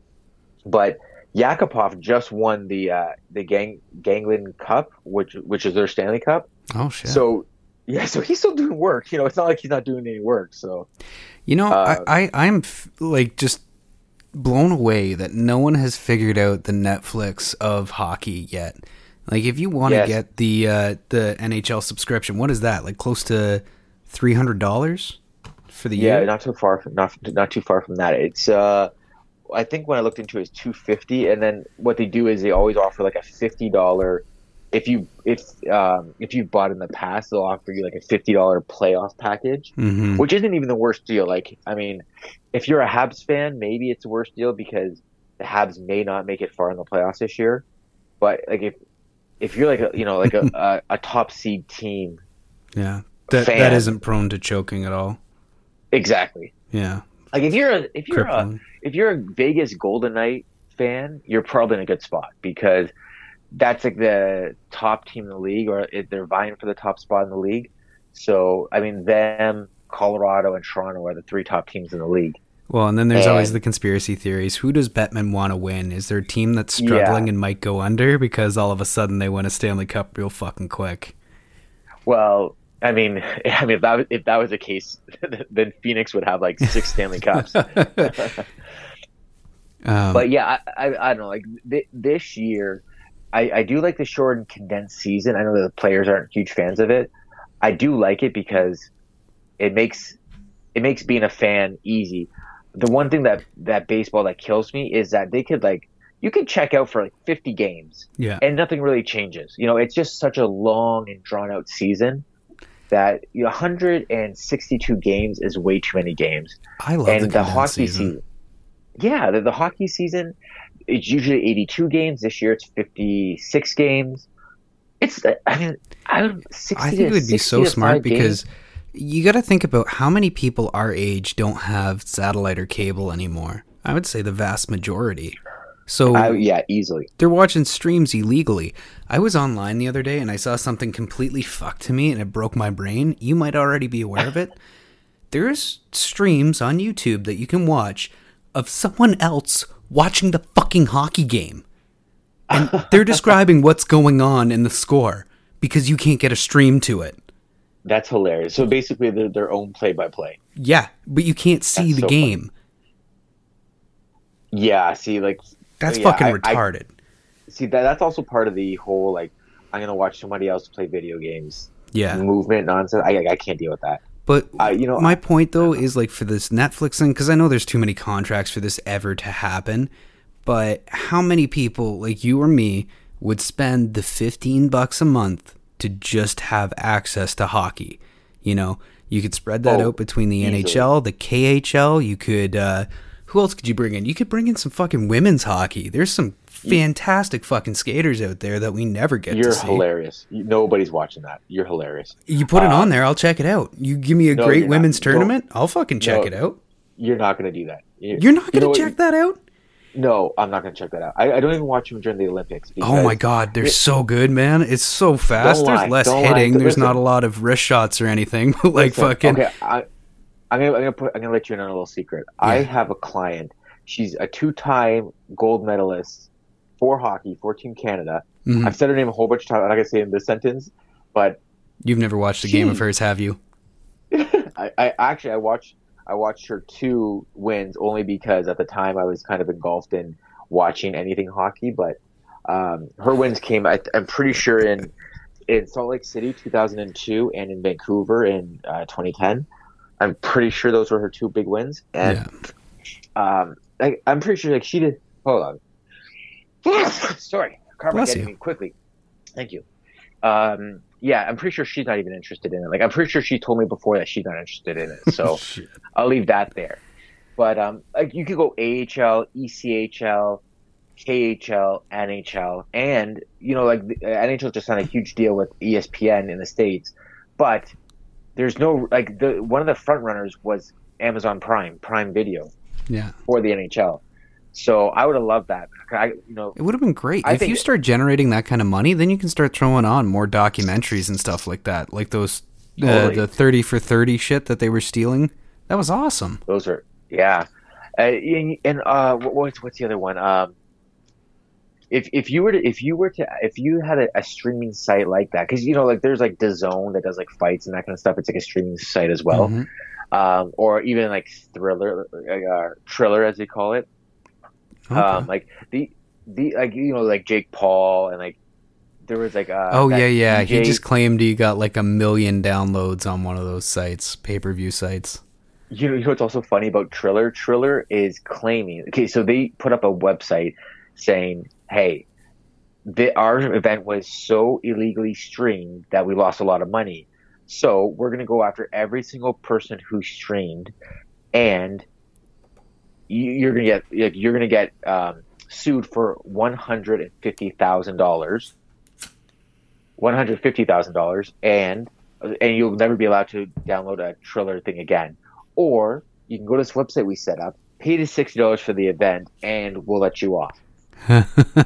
But Yakupov just won the uh, the Gang Gagarin Cup, which which is their Stanley Cup. Oh, shit. So yeah, so he's still doing work. You know, it's not like he's not doing any work. So You know, Uh, I, I I'm f- like just blown away that no one has figured out the Netflix of hockey yet. Like, if you want to Yes. get the uh, the NHL subscription, what is that? Like close to three hundred dollars for the yeah, year? not too far from not not too far from that. It's uh, I think when I looked into it, it's two fifty, and then what they do is they always offer like a fifty dollar. If you if um, if you've bought in the past, they'll offer you like a fifty dollar playoff package. hmm which isn't even the worst deal. Like, I mean, if you're a Habs fan, maybe it's the worst deal because the Habs may not make it far in the playoffs this year. But like, if if you're like a you know like a a, a top seed team, Yeah, that fan. that isn't prone to choking at all. exactly. Yeah, Like if you're a if you're a if you're a Vegas Golden Knight fan, you're probably in a good spot because that's like the top team in the league, or if they're vying for the top spot in the league. So I mean, them, Colorado, and Toronto are the three top teams in the league. Well, and then there's always the conspiracy theories. Who does Bettman want to win? Is there a team that's struggling Yeah. and might go under because all of a sudden they win a Stanley Cup real fucking quick? Well, I mean, I mean, if that was, if that was the case, then Phoenix would have like six Stanley Cups. Um, But yeah, I, I, I don't know. Like th- this year, I, I do like the short and condensed season. I know that the players aren't huge fans of it. I do like it because it makes it makes being a fan easy. The one thing that that baseball that kills me is that they could like you could check out for like 50 games yeah, and nothing really changes. You know, it's just such a long and drawn out season that you know, 162 games is way too many games I love the, and the, condensed hockey season. season. Yeah, the, the hockey season it's usually 82 games. This year it's 56 games. It's I mean I 60 I think it would be so smart because games. you got to think about how many people our age don't have satellite or cable anymore. I would say the vast majority. So I, yeah, easily. they're watching streams illegally. I was online the other day and I saw something completely fucked to me and it broke my brain. You might already be aware of it. There's streams on YouTube that you can watch of someone else watching the fucking hockey game. And they're describing what's going on in the score because you can't get a stream to it. That's hilarious. So basically, they're their own play-by-play. Yeah, but you can't see That's the so funny. game. Yeah, see, like That's yeah, fucking I- I- retarded. see that that's also part of the whole like I'm gonna watch somebody else play video games yeah. movement nonsense. I I can't deal with that. But Uh, you know, my point though is like for this Netflix thing, because I know there's too many contracts for this ever to happen. But how many people like you or me would spend the 15 bucks a month to just have access to hockey? You know, you could spread that Oh, out between the easily. NHL, the KHL. You could. uh Who else could you bring in? You could bring in some fucking women's hockey. There's some fantastic fucking skaters out there that we never get to You're to hilarious. Nobody's watching that. You're hilarious. You put it Uh, on there, I'll check it out. You give me a no, great you're not. women's Don't- tournament, I'll fucking check No. it out. You're not gonna do that. You- You're not you going know to what? check that out? No, I'm not gonna check that out. I, I don't even watch them during the Olympics. Oh my god, they're so good, man. It's so fast. Don't There's lie, less don't lie. hitting. There's Listen. not a lot of wrist shots or anything. But like Listen, fucking Okay, I, I'm gonna I'm gonna put I'm gonna let you in on a little secret. I have a client. She's a two-time gold medalist for hockey for Team Canada. Mhm. I've said her name a whole bunch of times. I'm not gonna say it in this sentence, but You've never watched a game of hers, have you? I, I actually I watched I watched her two wins only because at the time I was kind of engulfed in watching anything hockey. But um, her wins came I, I'm pretty sure in in Salt Lake City 2002 and in Vancouver in uh, 2010. I'm pretty sure those were her two big wins, and um, I, I'm pretty sure like she did. Hold on. Sorry, karma Bless getting you. me quickly. Thank you. Um, yeah, I'm pretty sure she's not even interested in it. Like, I'm pretty sure she told me before that she's not interested in it. So I'll leave that there. But um, like you could go AHL, ECHL, KHL, NHL, and you know, like the, uh, NHL just signed a huge deal with ESPN in the states, but there's no like the one of the front runners was Amazon Prime, Prime Video Yeah. for the NHL. So I would have loved that. I, you know, It would have been great. I if you start generating that kind of money, then you can start throwing on more documentaries and stuff like that. Like those uh, Totally. the 30 for 30 shit that they were stealing. That was awesome. those are yeah. Uh, and, and uh, what's what's the other one? Um, if if you were to if you were to if you had a, a streaming site like that, because you know like there's like DAZN that does like fights and that kind of stuff. It's like a streaming site as well, Mhm. um, or even like Thriller, uh, Triller as they call it. Okay. Um, like the the like you know like Jake Paul and like there was like uh, oh yeah, yeah. He just claimed he got like a million downloads on one of those sites, pay-per-view sites. You know, you know what's also funny about Triller? Triller is claiming. Okay, so they put up a website saying, "Hey, the, our event was so illegally streamed that we lost a lot of money. So we're gonna go after every single person who streamed, and you're gonna get like, you're gonna get um, sued for one hundred and fifty thousand dollars, one hundred fifty thousand dollars, and and you'll never be allowed to download a Triller thing again." or you can go to this website we set up, pay the sixty dollars for the event, and we'll let you off.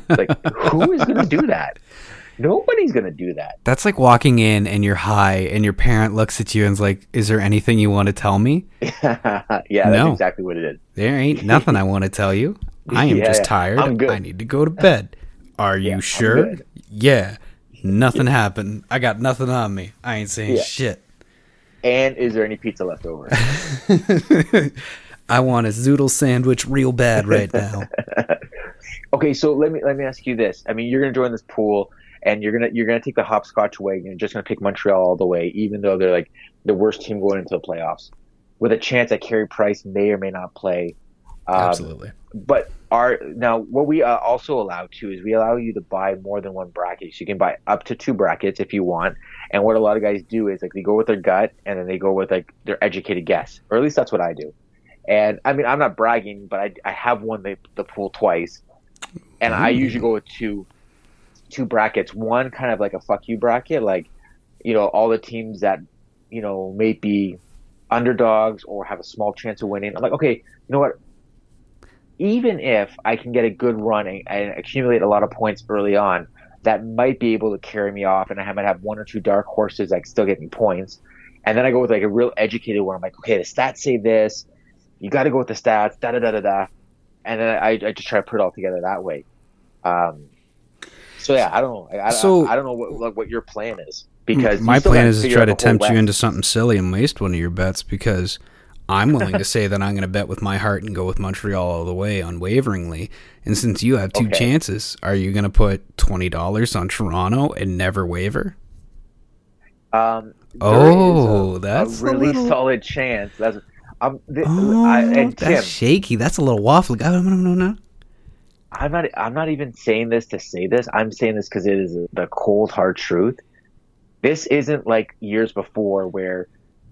Like, who is going to do that? Nobody's gonna do that. That's like walking in and you're high, and your parent looks at you and is like, "Is there anything you want to tell me?" yeah, that's No. exactly what it is. There ain't nothing I want to tell you. I am Yeah, just tired. I'm good. I need to go to bed. Are you sure? Yeah. Nothing happened. I got nothing on me. I ain't saying shit. And is there any pizza left over? I want a zoodle sandwich real bad right now. okay, so let me let me ask you this. I mean, you're gonna join this pool, and you're gonna you're gonna take the hopscotch away. and You're just gonna pick Montreal all the way, even though they're like the worst team going into the playoffs, with a chance that Carey Price may or may not play. Um, Absolutely. But our now what we uh, also allow to is we allow you to buy more than one bracket. So you can buy up to two brackets if you want. And what a lot of guys do is like they go with their gut and then they go with like their educated guess, or at least that's what I do. And I mean, I'm not bragging, but I, I have won the, the pool twice, and I usually go with two two brackets. One kind of like a fuck you bracket, like you know all the teams that you know may be underdogs or have a small chance of winning. I'm like, okay, you know what? Even if I can get a good run and, accumulate a lot of points early on, that might be able to carry me off, and I might have one or two dark horses that still get me points. And then I go with like a real educated one. I'm like, okay, the stats say this. You got to go with the stats. Da da da da da. And then I, I just try to put it all together that way. Um, so yeah, I don't know. I, So- I, I don't know what like, what your plan is because My plan is to try to tempt you into something silly and waste one of your bets because I'm willing to say that I'm going to bet with my heart and go with Montreal all the way unwaveringly. And since you have two Okay. chances, are you going to put twenty dollars on Toronto and never waver? Um, Oh, a, that's a a really little- solid chance. That's um, th- Oh, I, and Tim, that's shaky. That's a little waffly. I don't know. No, I'm not. I'm not even saying this to say this. I'm saying this because it is the cold hard truth. This isn't like years before where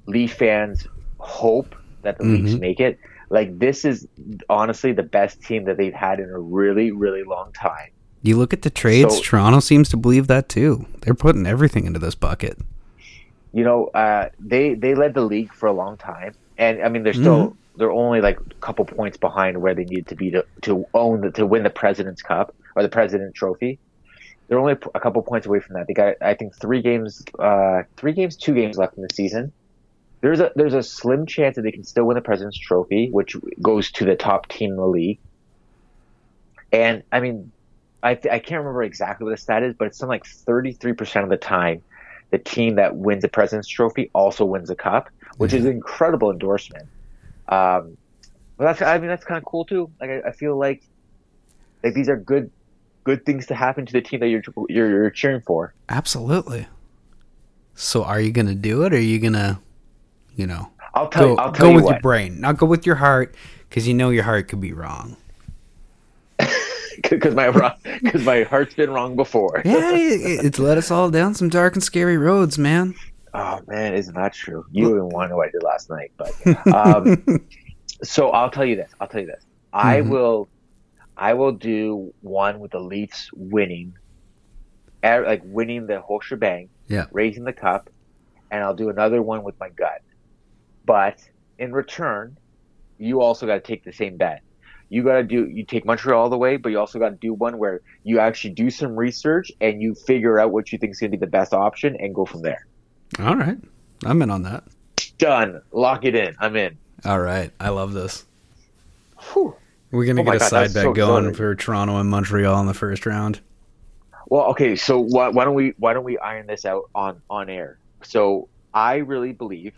Leaf fans hope that the Leafs Mhm. make it. Like this is honestly the best team that they've had in a really, really long time. You look at the trades. So- Toronto seems to believe that too. They're putting everything into this bucket. you know, uh, they they led the league for a long time, and I mean, they're still they're only like a couple points behind where they need to be to to own the, to win the President's Cup or the President Trophy. They're only a couple points away from that. They got I think three games, uh, three games, two games left in the season. There's a there's a slim chance that they can still win the President's Trophy, which goes to the top team in the league. And I mean, I I can't remember exactly what the stat is, but it's something like 33 percent of the time the team that wins the President's Trophy also wins the cup, which is an incredible endorsement. Um, but that's I mean that's kind of cool too. Like I, I feel like like these are good good things to happen to the team that you're you're, you're cheering for. Absolutely. So, are you going to do it, or are you going to, you know, I'll tell go you, I'll tell go you with what your brain, not go with your heart, because you know your heart could be wrong. because my because my heart's been wrong before. Yeah, it- it's led us all down some dark and scary roads, man. Oh man, isn't that true? You even want to know what I did last night, but um, so I'll tell you this. I'll tell you this. I Mhm. will, I will do one with the Leafs winning, er, like winning the whole shebang, Yeah. raising the cup, and I'll do another one with my gut. But in return, you also got to take the same bet. You got to do you take Montreal all the way, but you also got to do one where you actually do some research and you figure out what you think is going to be the best option and go from there. All right, I'm in on that. Done. Lock it in. I'm in. All right, I love this. Whew. We're gonna Oh get a God, side bet so going exciting. for Toronto and Montreal in the first round. Well, okay. So why, why don't we why don't we iron this out on on air? So I really believe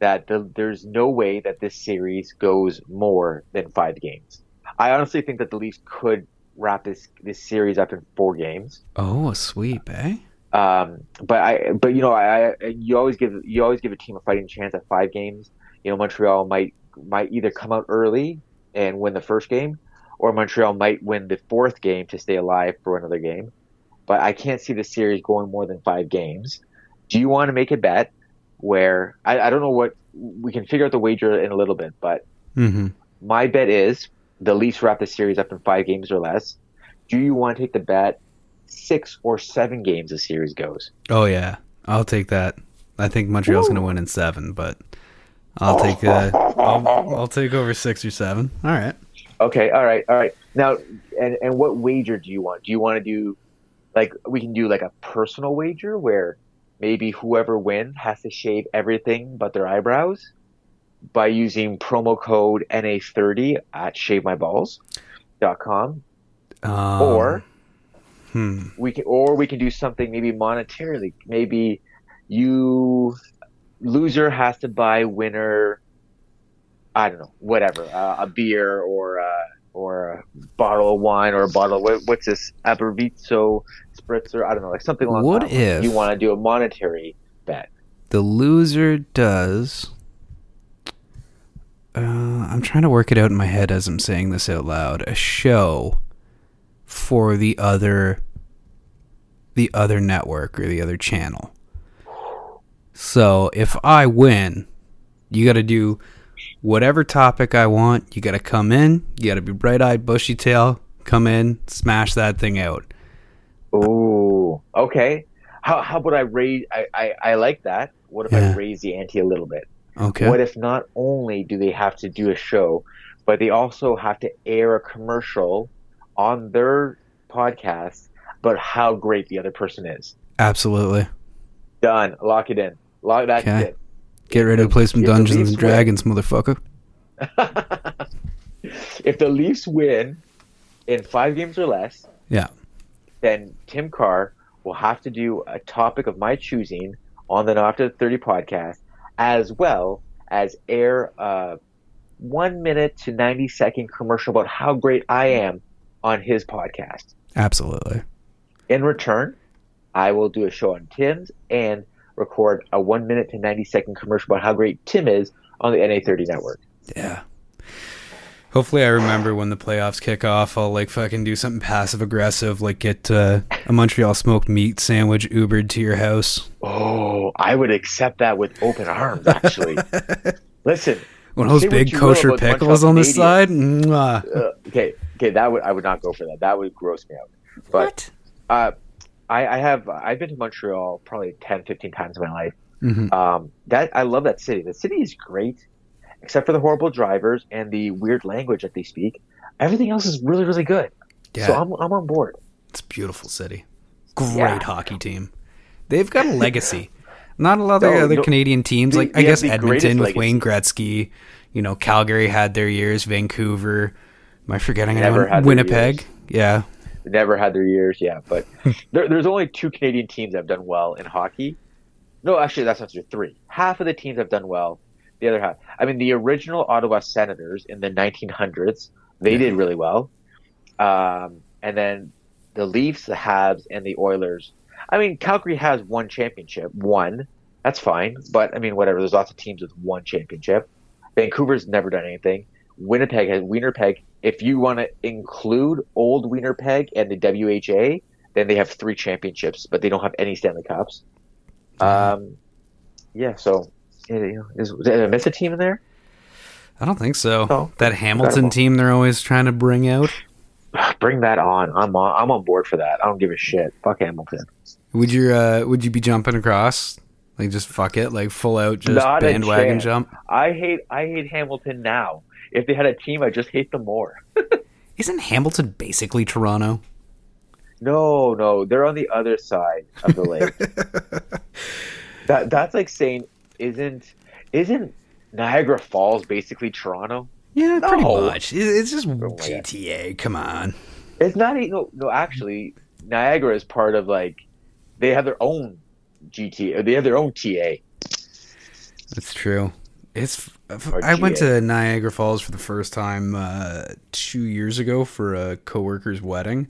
that the, there's no way that this series goes more than five games. I honestly think that the Leafs could wrap this this series up in four games. Oh, a sweep, eh? Um, but I, but you know, I, you always give you always give a team a fighting chance at five games. You know, Montreal might might either come out early and win the first game, or Montreal might win the fourth game to stay alive for another game. But I can't see the series going more than five games. Do you want to make a bet where I, I don't know what we can figure out the wager in a little bit, but Mm-hmm. my bet is the Leafs wrap the series up in five games or less. Do you want to take the bet six or seven games the series goes? Oh yeah, I'll take that. I think Montreal's gonna win in seven, but I'll take uh, I'll, I'll take over six or seven. All right. Okay, all right, all right. Now, and and what wager do you want? Do you want to do like we can do like a personal wager where maybe whoever wins has to shave everything but their eyebrows by using promo code NA30 at shavemyballs.com. Um, Or hmm. we can or we can do something maybe monetarily. Maybe you loser has to buy winner I don't know, whatever, uh, a beer or uh, or a bottle of wine or a bottle of what's this Apervito spritzer? I don't know, like something along What that if- you want to do a monetary bet? the loser does. Uh, I'm trying to work it out in my head as I'm saying this out loud. A show for the other, the other network or the other channel. So if I win, you got to do whatever topic I want. You got to come in. You got to be bright eyed, bushy tail. Come in, smash that thing out. Ooh, okay. How how about I raise? I I, I like that. What if Yeah. I raise the ante a little bit? Okay. What if not only do they have to do a show, but they also have to air a commercial on their podcast about how great the other person is? Absolutely. Done. Lock it in. Lock that Okay. it. Get ready to play some If Dungeons and win- Dragons, motherfucker. if the Leafs win in five games or less, Yeah. then Tim Carr will have to do a topic of my choosing on the After 30 podcast, as well as air a one minute to 90 second commercial about how great I am on his podcast. Absolutely. In return, I will do a show on Tim's and record a one minute to 90 second commercial about how great Tim is on the NA30 network. Yeah. Hopefully, I remember when the playoffs kick off. I'll like fucking do something passive aggressive, like get uh, a Montreal smoked meat sandwich Ubered to your house. Oh, I would accept that with open arms, actually. Listen, One of those big kosher pickles Montreal on the side. Uh, okay, okay, that would I would not go for that. That would gross me out. But uh, I, I have I've been to Montreal probably 10, 15 times in my life. Mhm. Um, that I love that city. The city is great, except for the horrible drivers and the weird language that they speak. Everything else is really, really good. Yeah, So I'm I'm on board. it's a beautiful city. Great Yeah. hockey team. They've got a legacy. Not a lot of No, other no, Canadian teams. they- Like I they have guess Edmonton with legacy. Wayne Gretzky. You know, Calgary had their years. Vancouver. Am I forgetting Never anyone? had Winnipeg. Yeah. They never had their years, yeah. But there, there's only two Canadian teams that have done well in hockey. No, actually, that's not true. Three. Half of the teams have done well. The other half. I mean, the original Ottawa Senators in the 1900s, they Yeah. did really well. Um, and then the Leafs, the Habs, and the Oilers. I mean, Calgary has one championship, one. That's fine, but I mean, whatever. There's lots of teams with one championship. Vancouver's never done anything. Winnipeg has Winnipeg. If you want to include old Winnipeg and the WHA, then they have three championships, but they don't have any Stanley Cups. Um, yeah. So, you know, is, did I miss a team in there? I don't think so. Oh, that Hamilton team they're always trying to bring out. Bring that on. I'm on. I'm on board for that. I don't give a shit. Fuck Hamilton. Would you uh would you be jumping across? Like just fuck it, like full out just Not bandwagon jump? I hate. I hate Hamilton now. If they had a team, I just hate them more. Isn't Hamilton basically Toronto? No, no, they're on the other side of the lake. that that's like saying, isn't isn't Niagara Falls basically Toronto? Yeah, pretty No. much. It- It's just oh, my God. GTA. Come on. It's not. No, no. Actually, Niagara is part of like they have their own GTA. Or they have their own TA. That's true. It's. I went to Niagara Falls for the first time uh, two years ago for a coworker's wedding.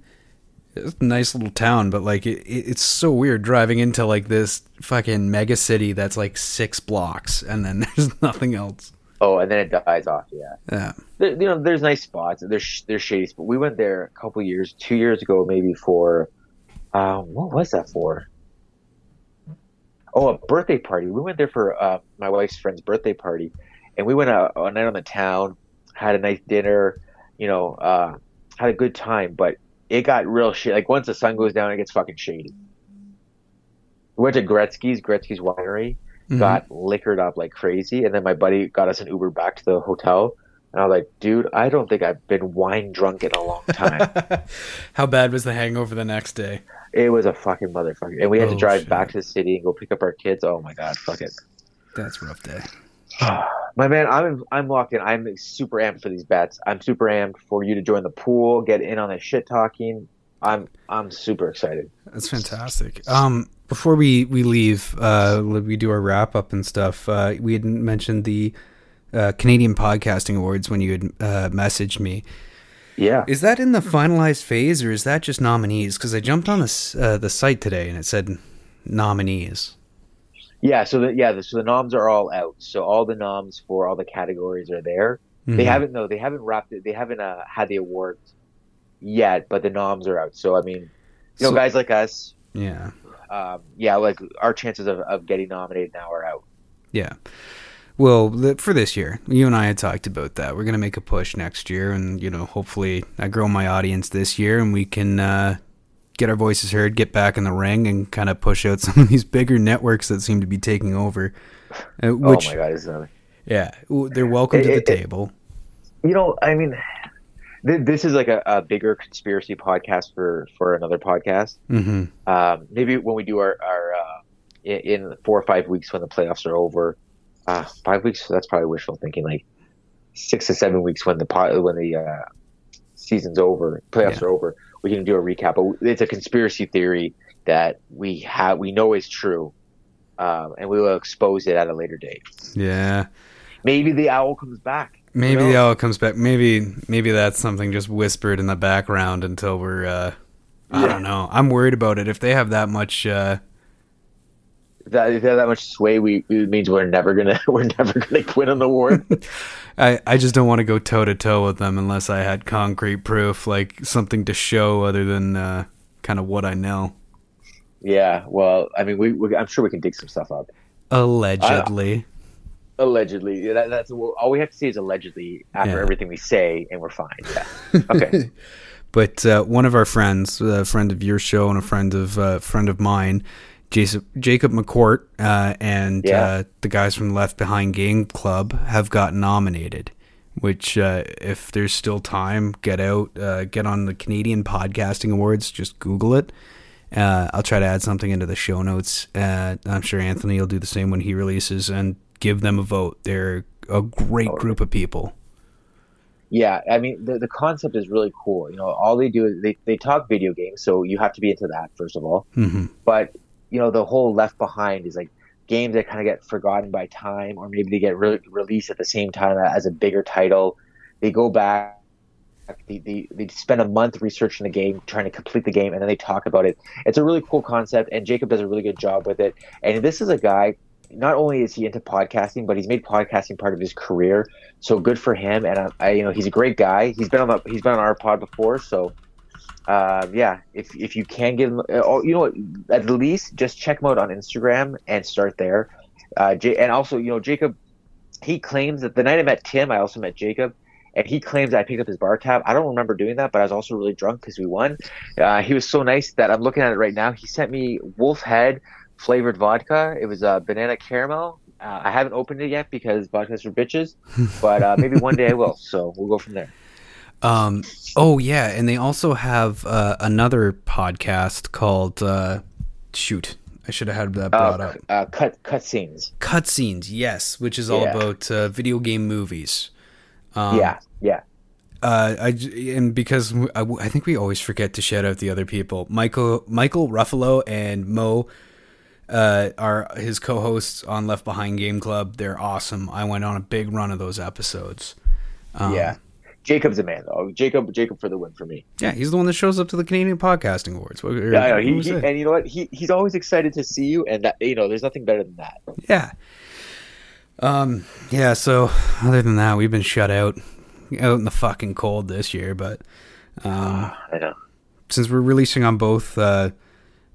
It's a nice little town, but like it, it, it's so weird driving into like this fucking mega city that's like six blocks, and then there's nothing else. Oh, and then it dies off. Yeah. Yeah, There, you know, there's nice spots. There's there's shady spots. We went there a couple years, two years ago, maybe for, um, what was that for? Oh, a birthday party. We went there for uh, my wife's friend's birthday party, and we went out a night on the town, had a nice dinner, you know, uh, had a good time. But it got real shit. Like once the sun goes down, it gets fucking shady. We went to Gretzky's, Gretzky's winery Mhm. got liquored up like crazy, and then my buddy got us an Uber back to the hotel. And I was like, dude, I don't think I've been wine drunk in a long time. How bad was the hangover the next day? It was a fucking motherfucker, and we had Oh, to drive shit. back to the city and go pick up our kids. Oh my god, fuck it. That's a rough day. My man, I'm I'm locked in. I'm super amped for these bets. I'm super amped for you to join the pool, get in on the shit talking. I'm I'm super excited. That's fantastic. Um, before we we leave, uh, we do our wrap up and stuff. Uh, we had mentioned the uh, Canadian Podcasting Awards when you had uh, messaged me. Yeah. Is that in the finalized phase, or is that just nominees? Because I jumped on the uh, the site today and it said nominees. Yeah, so the, yeah, the, so the noms are all out. So all the noms for all the categories are there. They Mhm. haven't no, they haven't wrapped it. They haven't uh, had the awards yet, but the noms are out. So I mean, you know, So- guys like us, Yeah, um, yeah, like our chances of, of getting nominated now are out. yeah. Well, for this year, you and I had talked about that. We're gonna make a push next year, and you know, hopefully, I grow my audience this year, and we can uh, get our voices heard, get back in the ring, and kind of push out some of these bigger networks that seem to be taking over. Uh, which, oh my god, it's another. yeah, they're welcome to the it- table. You know, I mean, th- this is like a, a bigger conspiracy podcast for for another podcast. hmm Um, maybe when we do our our uh, in, in four or five weeks when the playoffs are over, uh, five weeks. That's probably wishful thinking. Like six to seven weeks when the po- when the uh, season's over, playoffs Yeah. are over, we can do a recap. But it's a conspiracy theory that we have we know is true, um, and we will expose it at a later date. Yeah. Maybe the owl comes back. Maybe knows? the owl comes back. Maybe maybe that's something just whispered in the background until we're. Uh, I Yeah. don't know. I'm worried about it. If they have that much, uh, that, if they have that much sway, we it means we're never gonna we're never gonna win an award. I I just don't want to go toe to toe with them unless I had concrete proof, like something to show other than uh, kind of what I know. yeah, well, I mean, we, we I'm sure we can dig some stuff up. Allegedly, Allegedly, Yeah, that, that's all we have to say is allegedly after Yeah. everything we say, and we're fine. Yeah. Okay. but uh, one of our friends, a friend of your show and a friend of uh, friend of mine, Jason, Jacob McCourt, uh, and Yeah. uh, the guys from Left Behind Game Club have got nominated. Which, uh, if there's still time, get out, uh, get on the Canadian Podcasting Awards. Just Google it. Uh, I'll try to add something into the show notes. Uh, I'm sure Anthony will do the same when he releases and give them a vote. They're a great group of people. yeah, I mean, the the concept is really cool. You know, all they do is they they talk video games, so you have to be into that first of all. hmm But you know, the whole left behind is like games that kind of get forgotten by time, or maybe they get re- released at the same time as a bigger title. They go back. They, they, they spend a month researching the game, trying to complete the game, and then they talk about it. It's a really cool concept, and Jacob does a really good job with it. And this is a guy, not only is he into podcasting, but he's made podcasting part of his career. So good for him. And I, I you know, he's a great guy. He's been on the, he's been on our pod before. So uh, yeah, if if you can get him, uh, oh, you know at least just check him out on Instagram and start there. Uh, J- and also, you know, Jacob, he claims that the night I met Tim, I also met Jacob, and he claims I picked up his bar tab. I don't remember doing that, but I was also really drunk because we won. Uh, he was so nice that I'm looking at it right now. He sent me Wolf Head flavored vodka. It was uh, banana caramel. Uh, I haven't opened it yet because vodka's for bitches, but uh, maybe one day I will. So we'll go from there. Um, oh yeah, and they also have uh, another podcast called uh, shoot. I should have had that brought Uh, up. uh, cut cut scenes. Cutscenes, yes, which is all Yeah. about uh, video game movies. Um, yeah, yeah. Uh, I and because I think we always forget to shout out the other people. Michael Michael Ruffalo and Mo uh, are his co-hosts on Left Behind Game Club. They're awesome. I went on a big run of those episodes. Um, yeah. Jacob's a man though. Jacob, Jacob for the win for me. yeah, he's the one that shows up to the Canadian Podcasting Awards. What- or- Yeah, I know. what He, he- and you know what? He he's always excited to see you, and that you know, there's nothing better than that. Yeah. Um. Yeah. So, other than that, we've been shut out, out in the fucking cold this year. But um, I know. since we're releasing on both uh,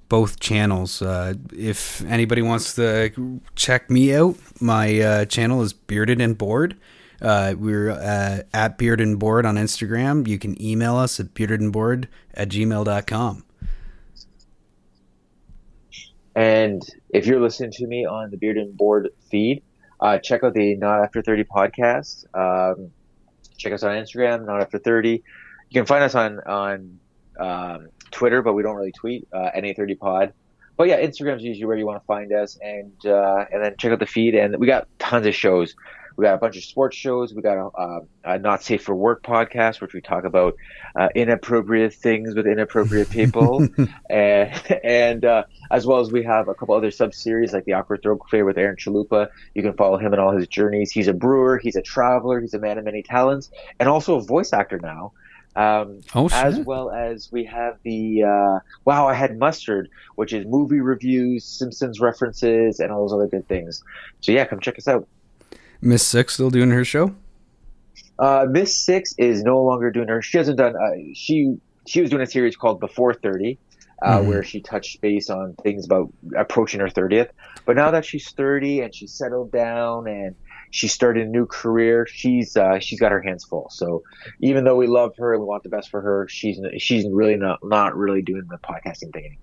both channels, uh, if anybody wants to check me out, my uh, channel is Bearded and Bored. Uh, we're uh, at Beard and Bored on Instagram. You can email us at beardedandbored at gmail.com. And if you're listening to me on the Beard and Bored feed, uh, check out the Not After 30 podcast. Um, check us on Instagram, Not After 30. You can find us on on um, Twitter, but we don't really tweet. Uh, NA30 Pod. But yeah, Instagram's usually where you want to find us, and uh, and then check out the feed. And we got tons of shows. We got a bunch of sports shows. We got a, a Not Safe for Work podcast, which we talk about uh, inappropriate things with inappropriate people, and, and uh, as well as we have a couple other sub series like the Awkward Throat Clear with Aaron Chalupa. You can follow him in all his journeys. He's a brewer, he's a traveler, he's a man of many talents, and also a voice actor now. Um, Oh, as well as we have the uh, Wow I Had Mustard, which is movie reviews, Simpsons references, and all those other good things. So yeah, come check us out. Miss Six still doing her show? Uh, Miss Six is no longer doing her. She hasn't done. Uh, she she was doing a series called Before Thirty, uh, Mhm. where she touched base on things about approaching her thirtieth. But now that she's thirty and she's settled down and she started a new career, she's uh, she's got her hands full. So even though we love her and we want the best for her, she's she's really not not really doing the podcasting thing anymore.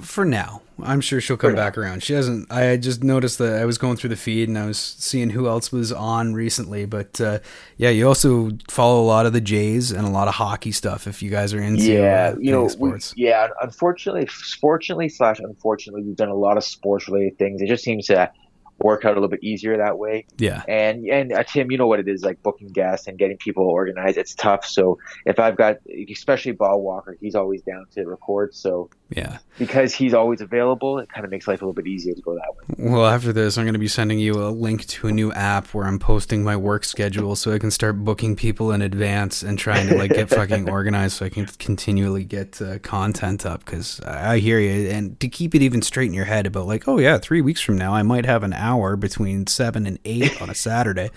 For now, I'm sure she'll come For now. back around. She hasn't. I just noticed that I was going through the feed and I was seeing who else was on recently. But uh, yeah, you also follow a lot of the Jays and a lot of hockey stuff. If you guys are into yeah, uh, you know, any we, yeah. Unfortunately, fortunately slash unfortunately, we've done a lot of sports related things. It just seems to work out a little bit easier that way. yeah, And and uh, Tim, you know what it is like booking guests and getting people organized. It's tough. So if I've got, especially Bob Walker, he's always down to record. So yeah. because he's always available, it kind of makes life a little bit easier to go that way. Well, after this, I'm going to be sending you a link to a new app where I'm posting my work schedule so I can start booking people in advance and trying to like get fucking organized so I can continually get uh, content up. Because I hear you, and to keep it even straight in your head about like, oh yeah, three weeks from now I might have an hour between seven and eight on a Saturday.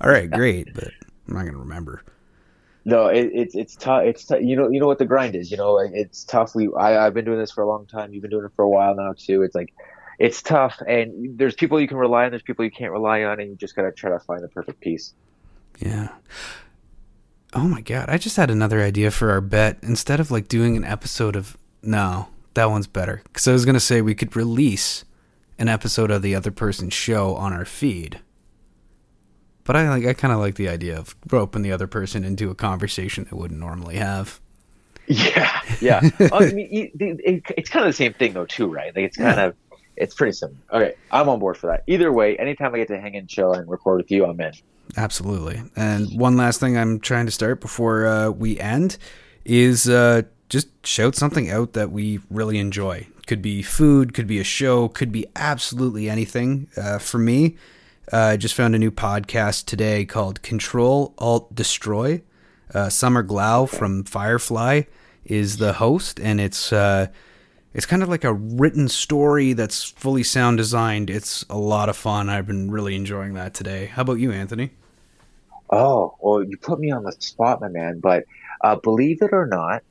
All right, great, but I'm not going to remember. No, it, it's it's tough. It's tou- you know you know what the grind is. You know it's tough. We I I've been doing this for a long time. You've been doing it for a while now too. It's like it's tough, and there's people you can rely on. There's people you can't rely on, and you just gotta try to find the perfect piece. Yeah. Oh my god, I just had another idea for our bet. Instead of like doing an episode of no, that one's better. Cuz I was going to say we could release an episode of the other person's show on our feed. But I like I kind of like the idea of roping the other person into a conversation they wouldn't normally have. Yeah, yeah. I mean, it's kind of the same thing though too, right? Like it's kind Yeah. of it's pretty similar. Okay, I'm on board for that. Either way, anytime I get to hang and chill and record with you, I'm in. Absolutely. And one last thing I'm trying to start before uh, we end is uh, just shout something out that we really enjoy. Could be food, could be a show, could be absolutely anything. Uh, for me, uh, I just found a new podcast today called Control Alt Destroy. Uh, Summer Glau from Firefly is the host, and it's uh, it's kind of like a written story that's fully sound designed. It's a lot of fun. I've been really enjoying that today. How about you, Anthony? Oh, well, you put me on the spot, my man. But uh, believe it or not,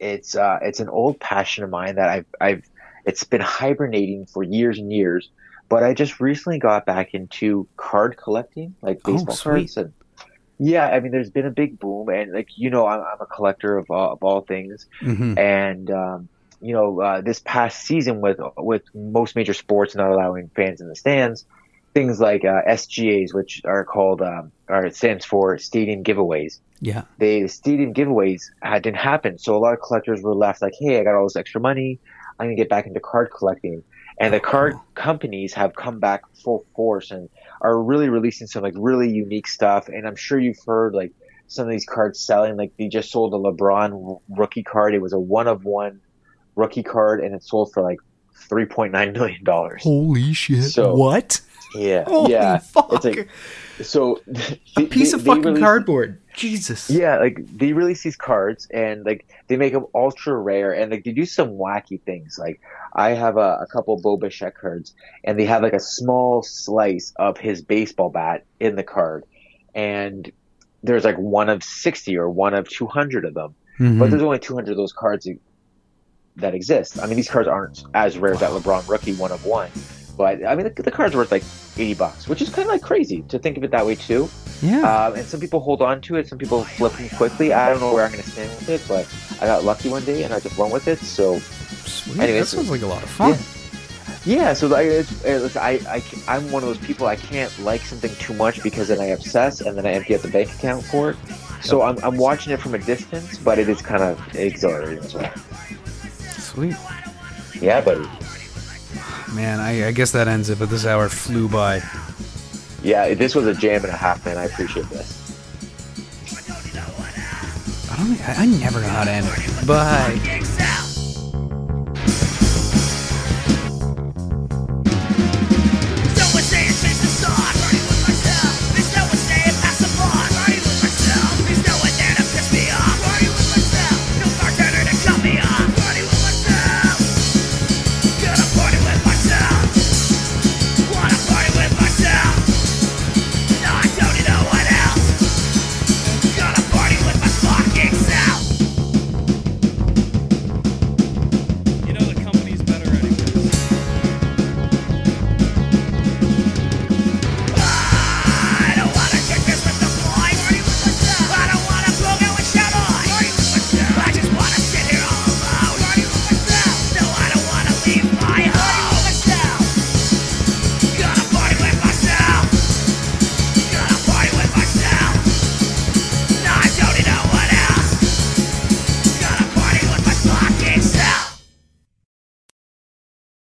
it's uh, it's an old passion of mine that I've I've it's been hibernating for years and years. But I just recently got back into card collecting, like Oh, baseball sweet. cards, and yeah, I mean, there's been a big boom, and like you know, I'm, I'm a collector of all, of all things, Mm-hmm. and um, you know, uh, this past season with with most major sports not allowing fans in the stands, things like uh, SGAs, which are called um, or it stands for stadium giveaways. Yeah. They the stadium giveaways uh, didn't happen, so a lot of collectors were left like, "Hey, I got all this extra money, I'm gonna get back into card collecting." And the Oh, card companies have come back full force and are really releasing some like really unique stuff. And I'm sure you've heard like some of these cards selling. Like they just sold a LeBron rookie card. It was a one of one rookie card, and it sold for like three point nine million dollars. Holy shit! So- what? Yeah, Holy yeah. fuck! It's like so. a piece of fucking cardboard. Jesus. Yeah, like they release these cards and like they make them ultra rare and like they do some wacky things. Like I have a, a couple Bo Bichette cards and they have like a small slice of his baseball bat in the card, and there's like one of sixty or one of two hundred of them, Mhm. but there's only two hundred of those cards that exist. I mean, these cards aren't as rare as that LeBron rookie one of one. But I mean, the, the card's worth like eighty bucks, which is kind of like crazy to think of it that way too. yeah. Um, and some people hold on to it, some people flip them quickly. I don't know where I'm going to stand with it, but I got lucky one day and I just went with it. So Sweet. anyways, that sounds like a lot of fun. yeah, so like, it's, it's, I, I I am one of those people I can't like something too much because then I obsess and then I empty out the bank account for it. So I'm, I'm watching it from a distance, but it is kind of exhilarating as well. Sweet. Yeah, buddy. Man, I, I guess that ends it, but this hour flew by. Yeah, this was a jam and a half, man. I appreciate this. I don't. I, I never know how to end it. Bye.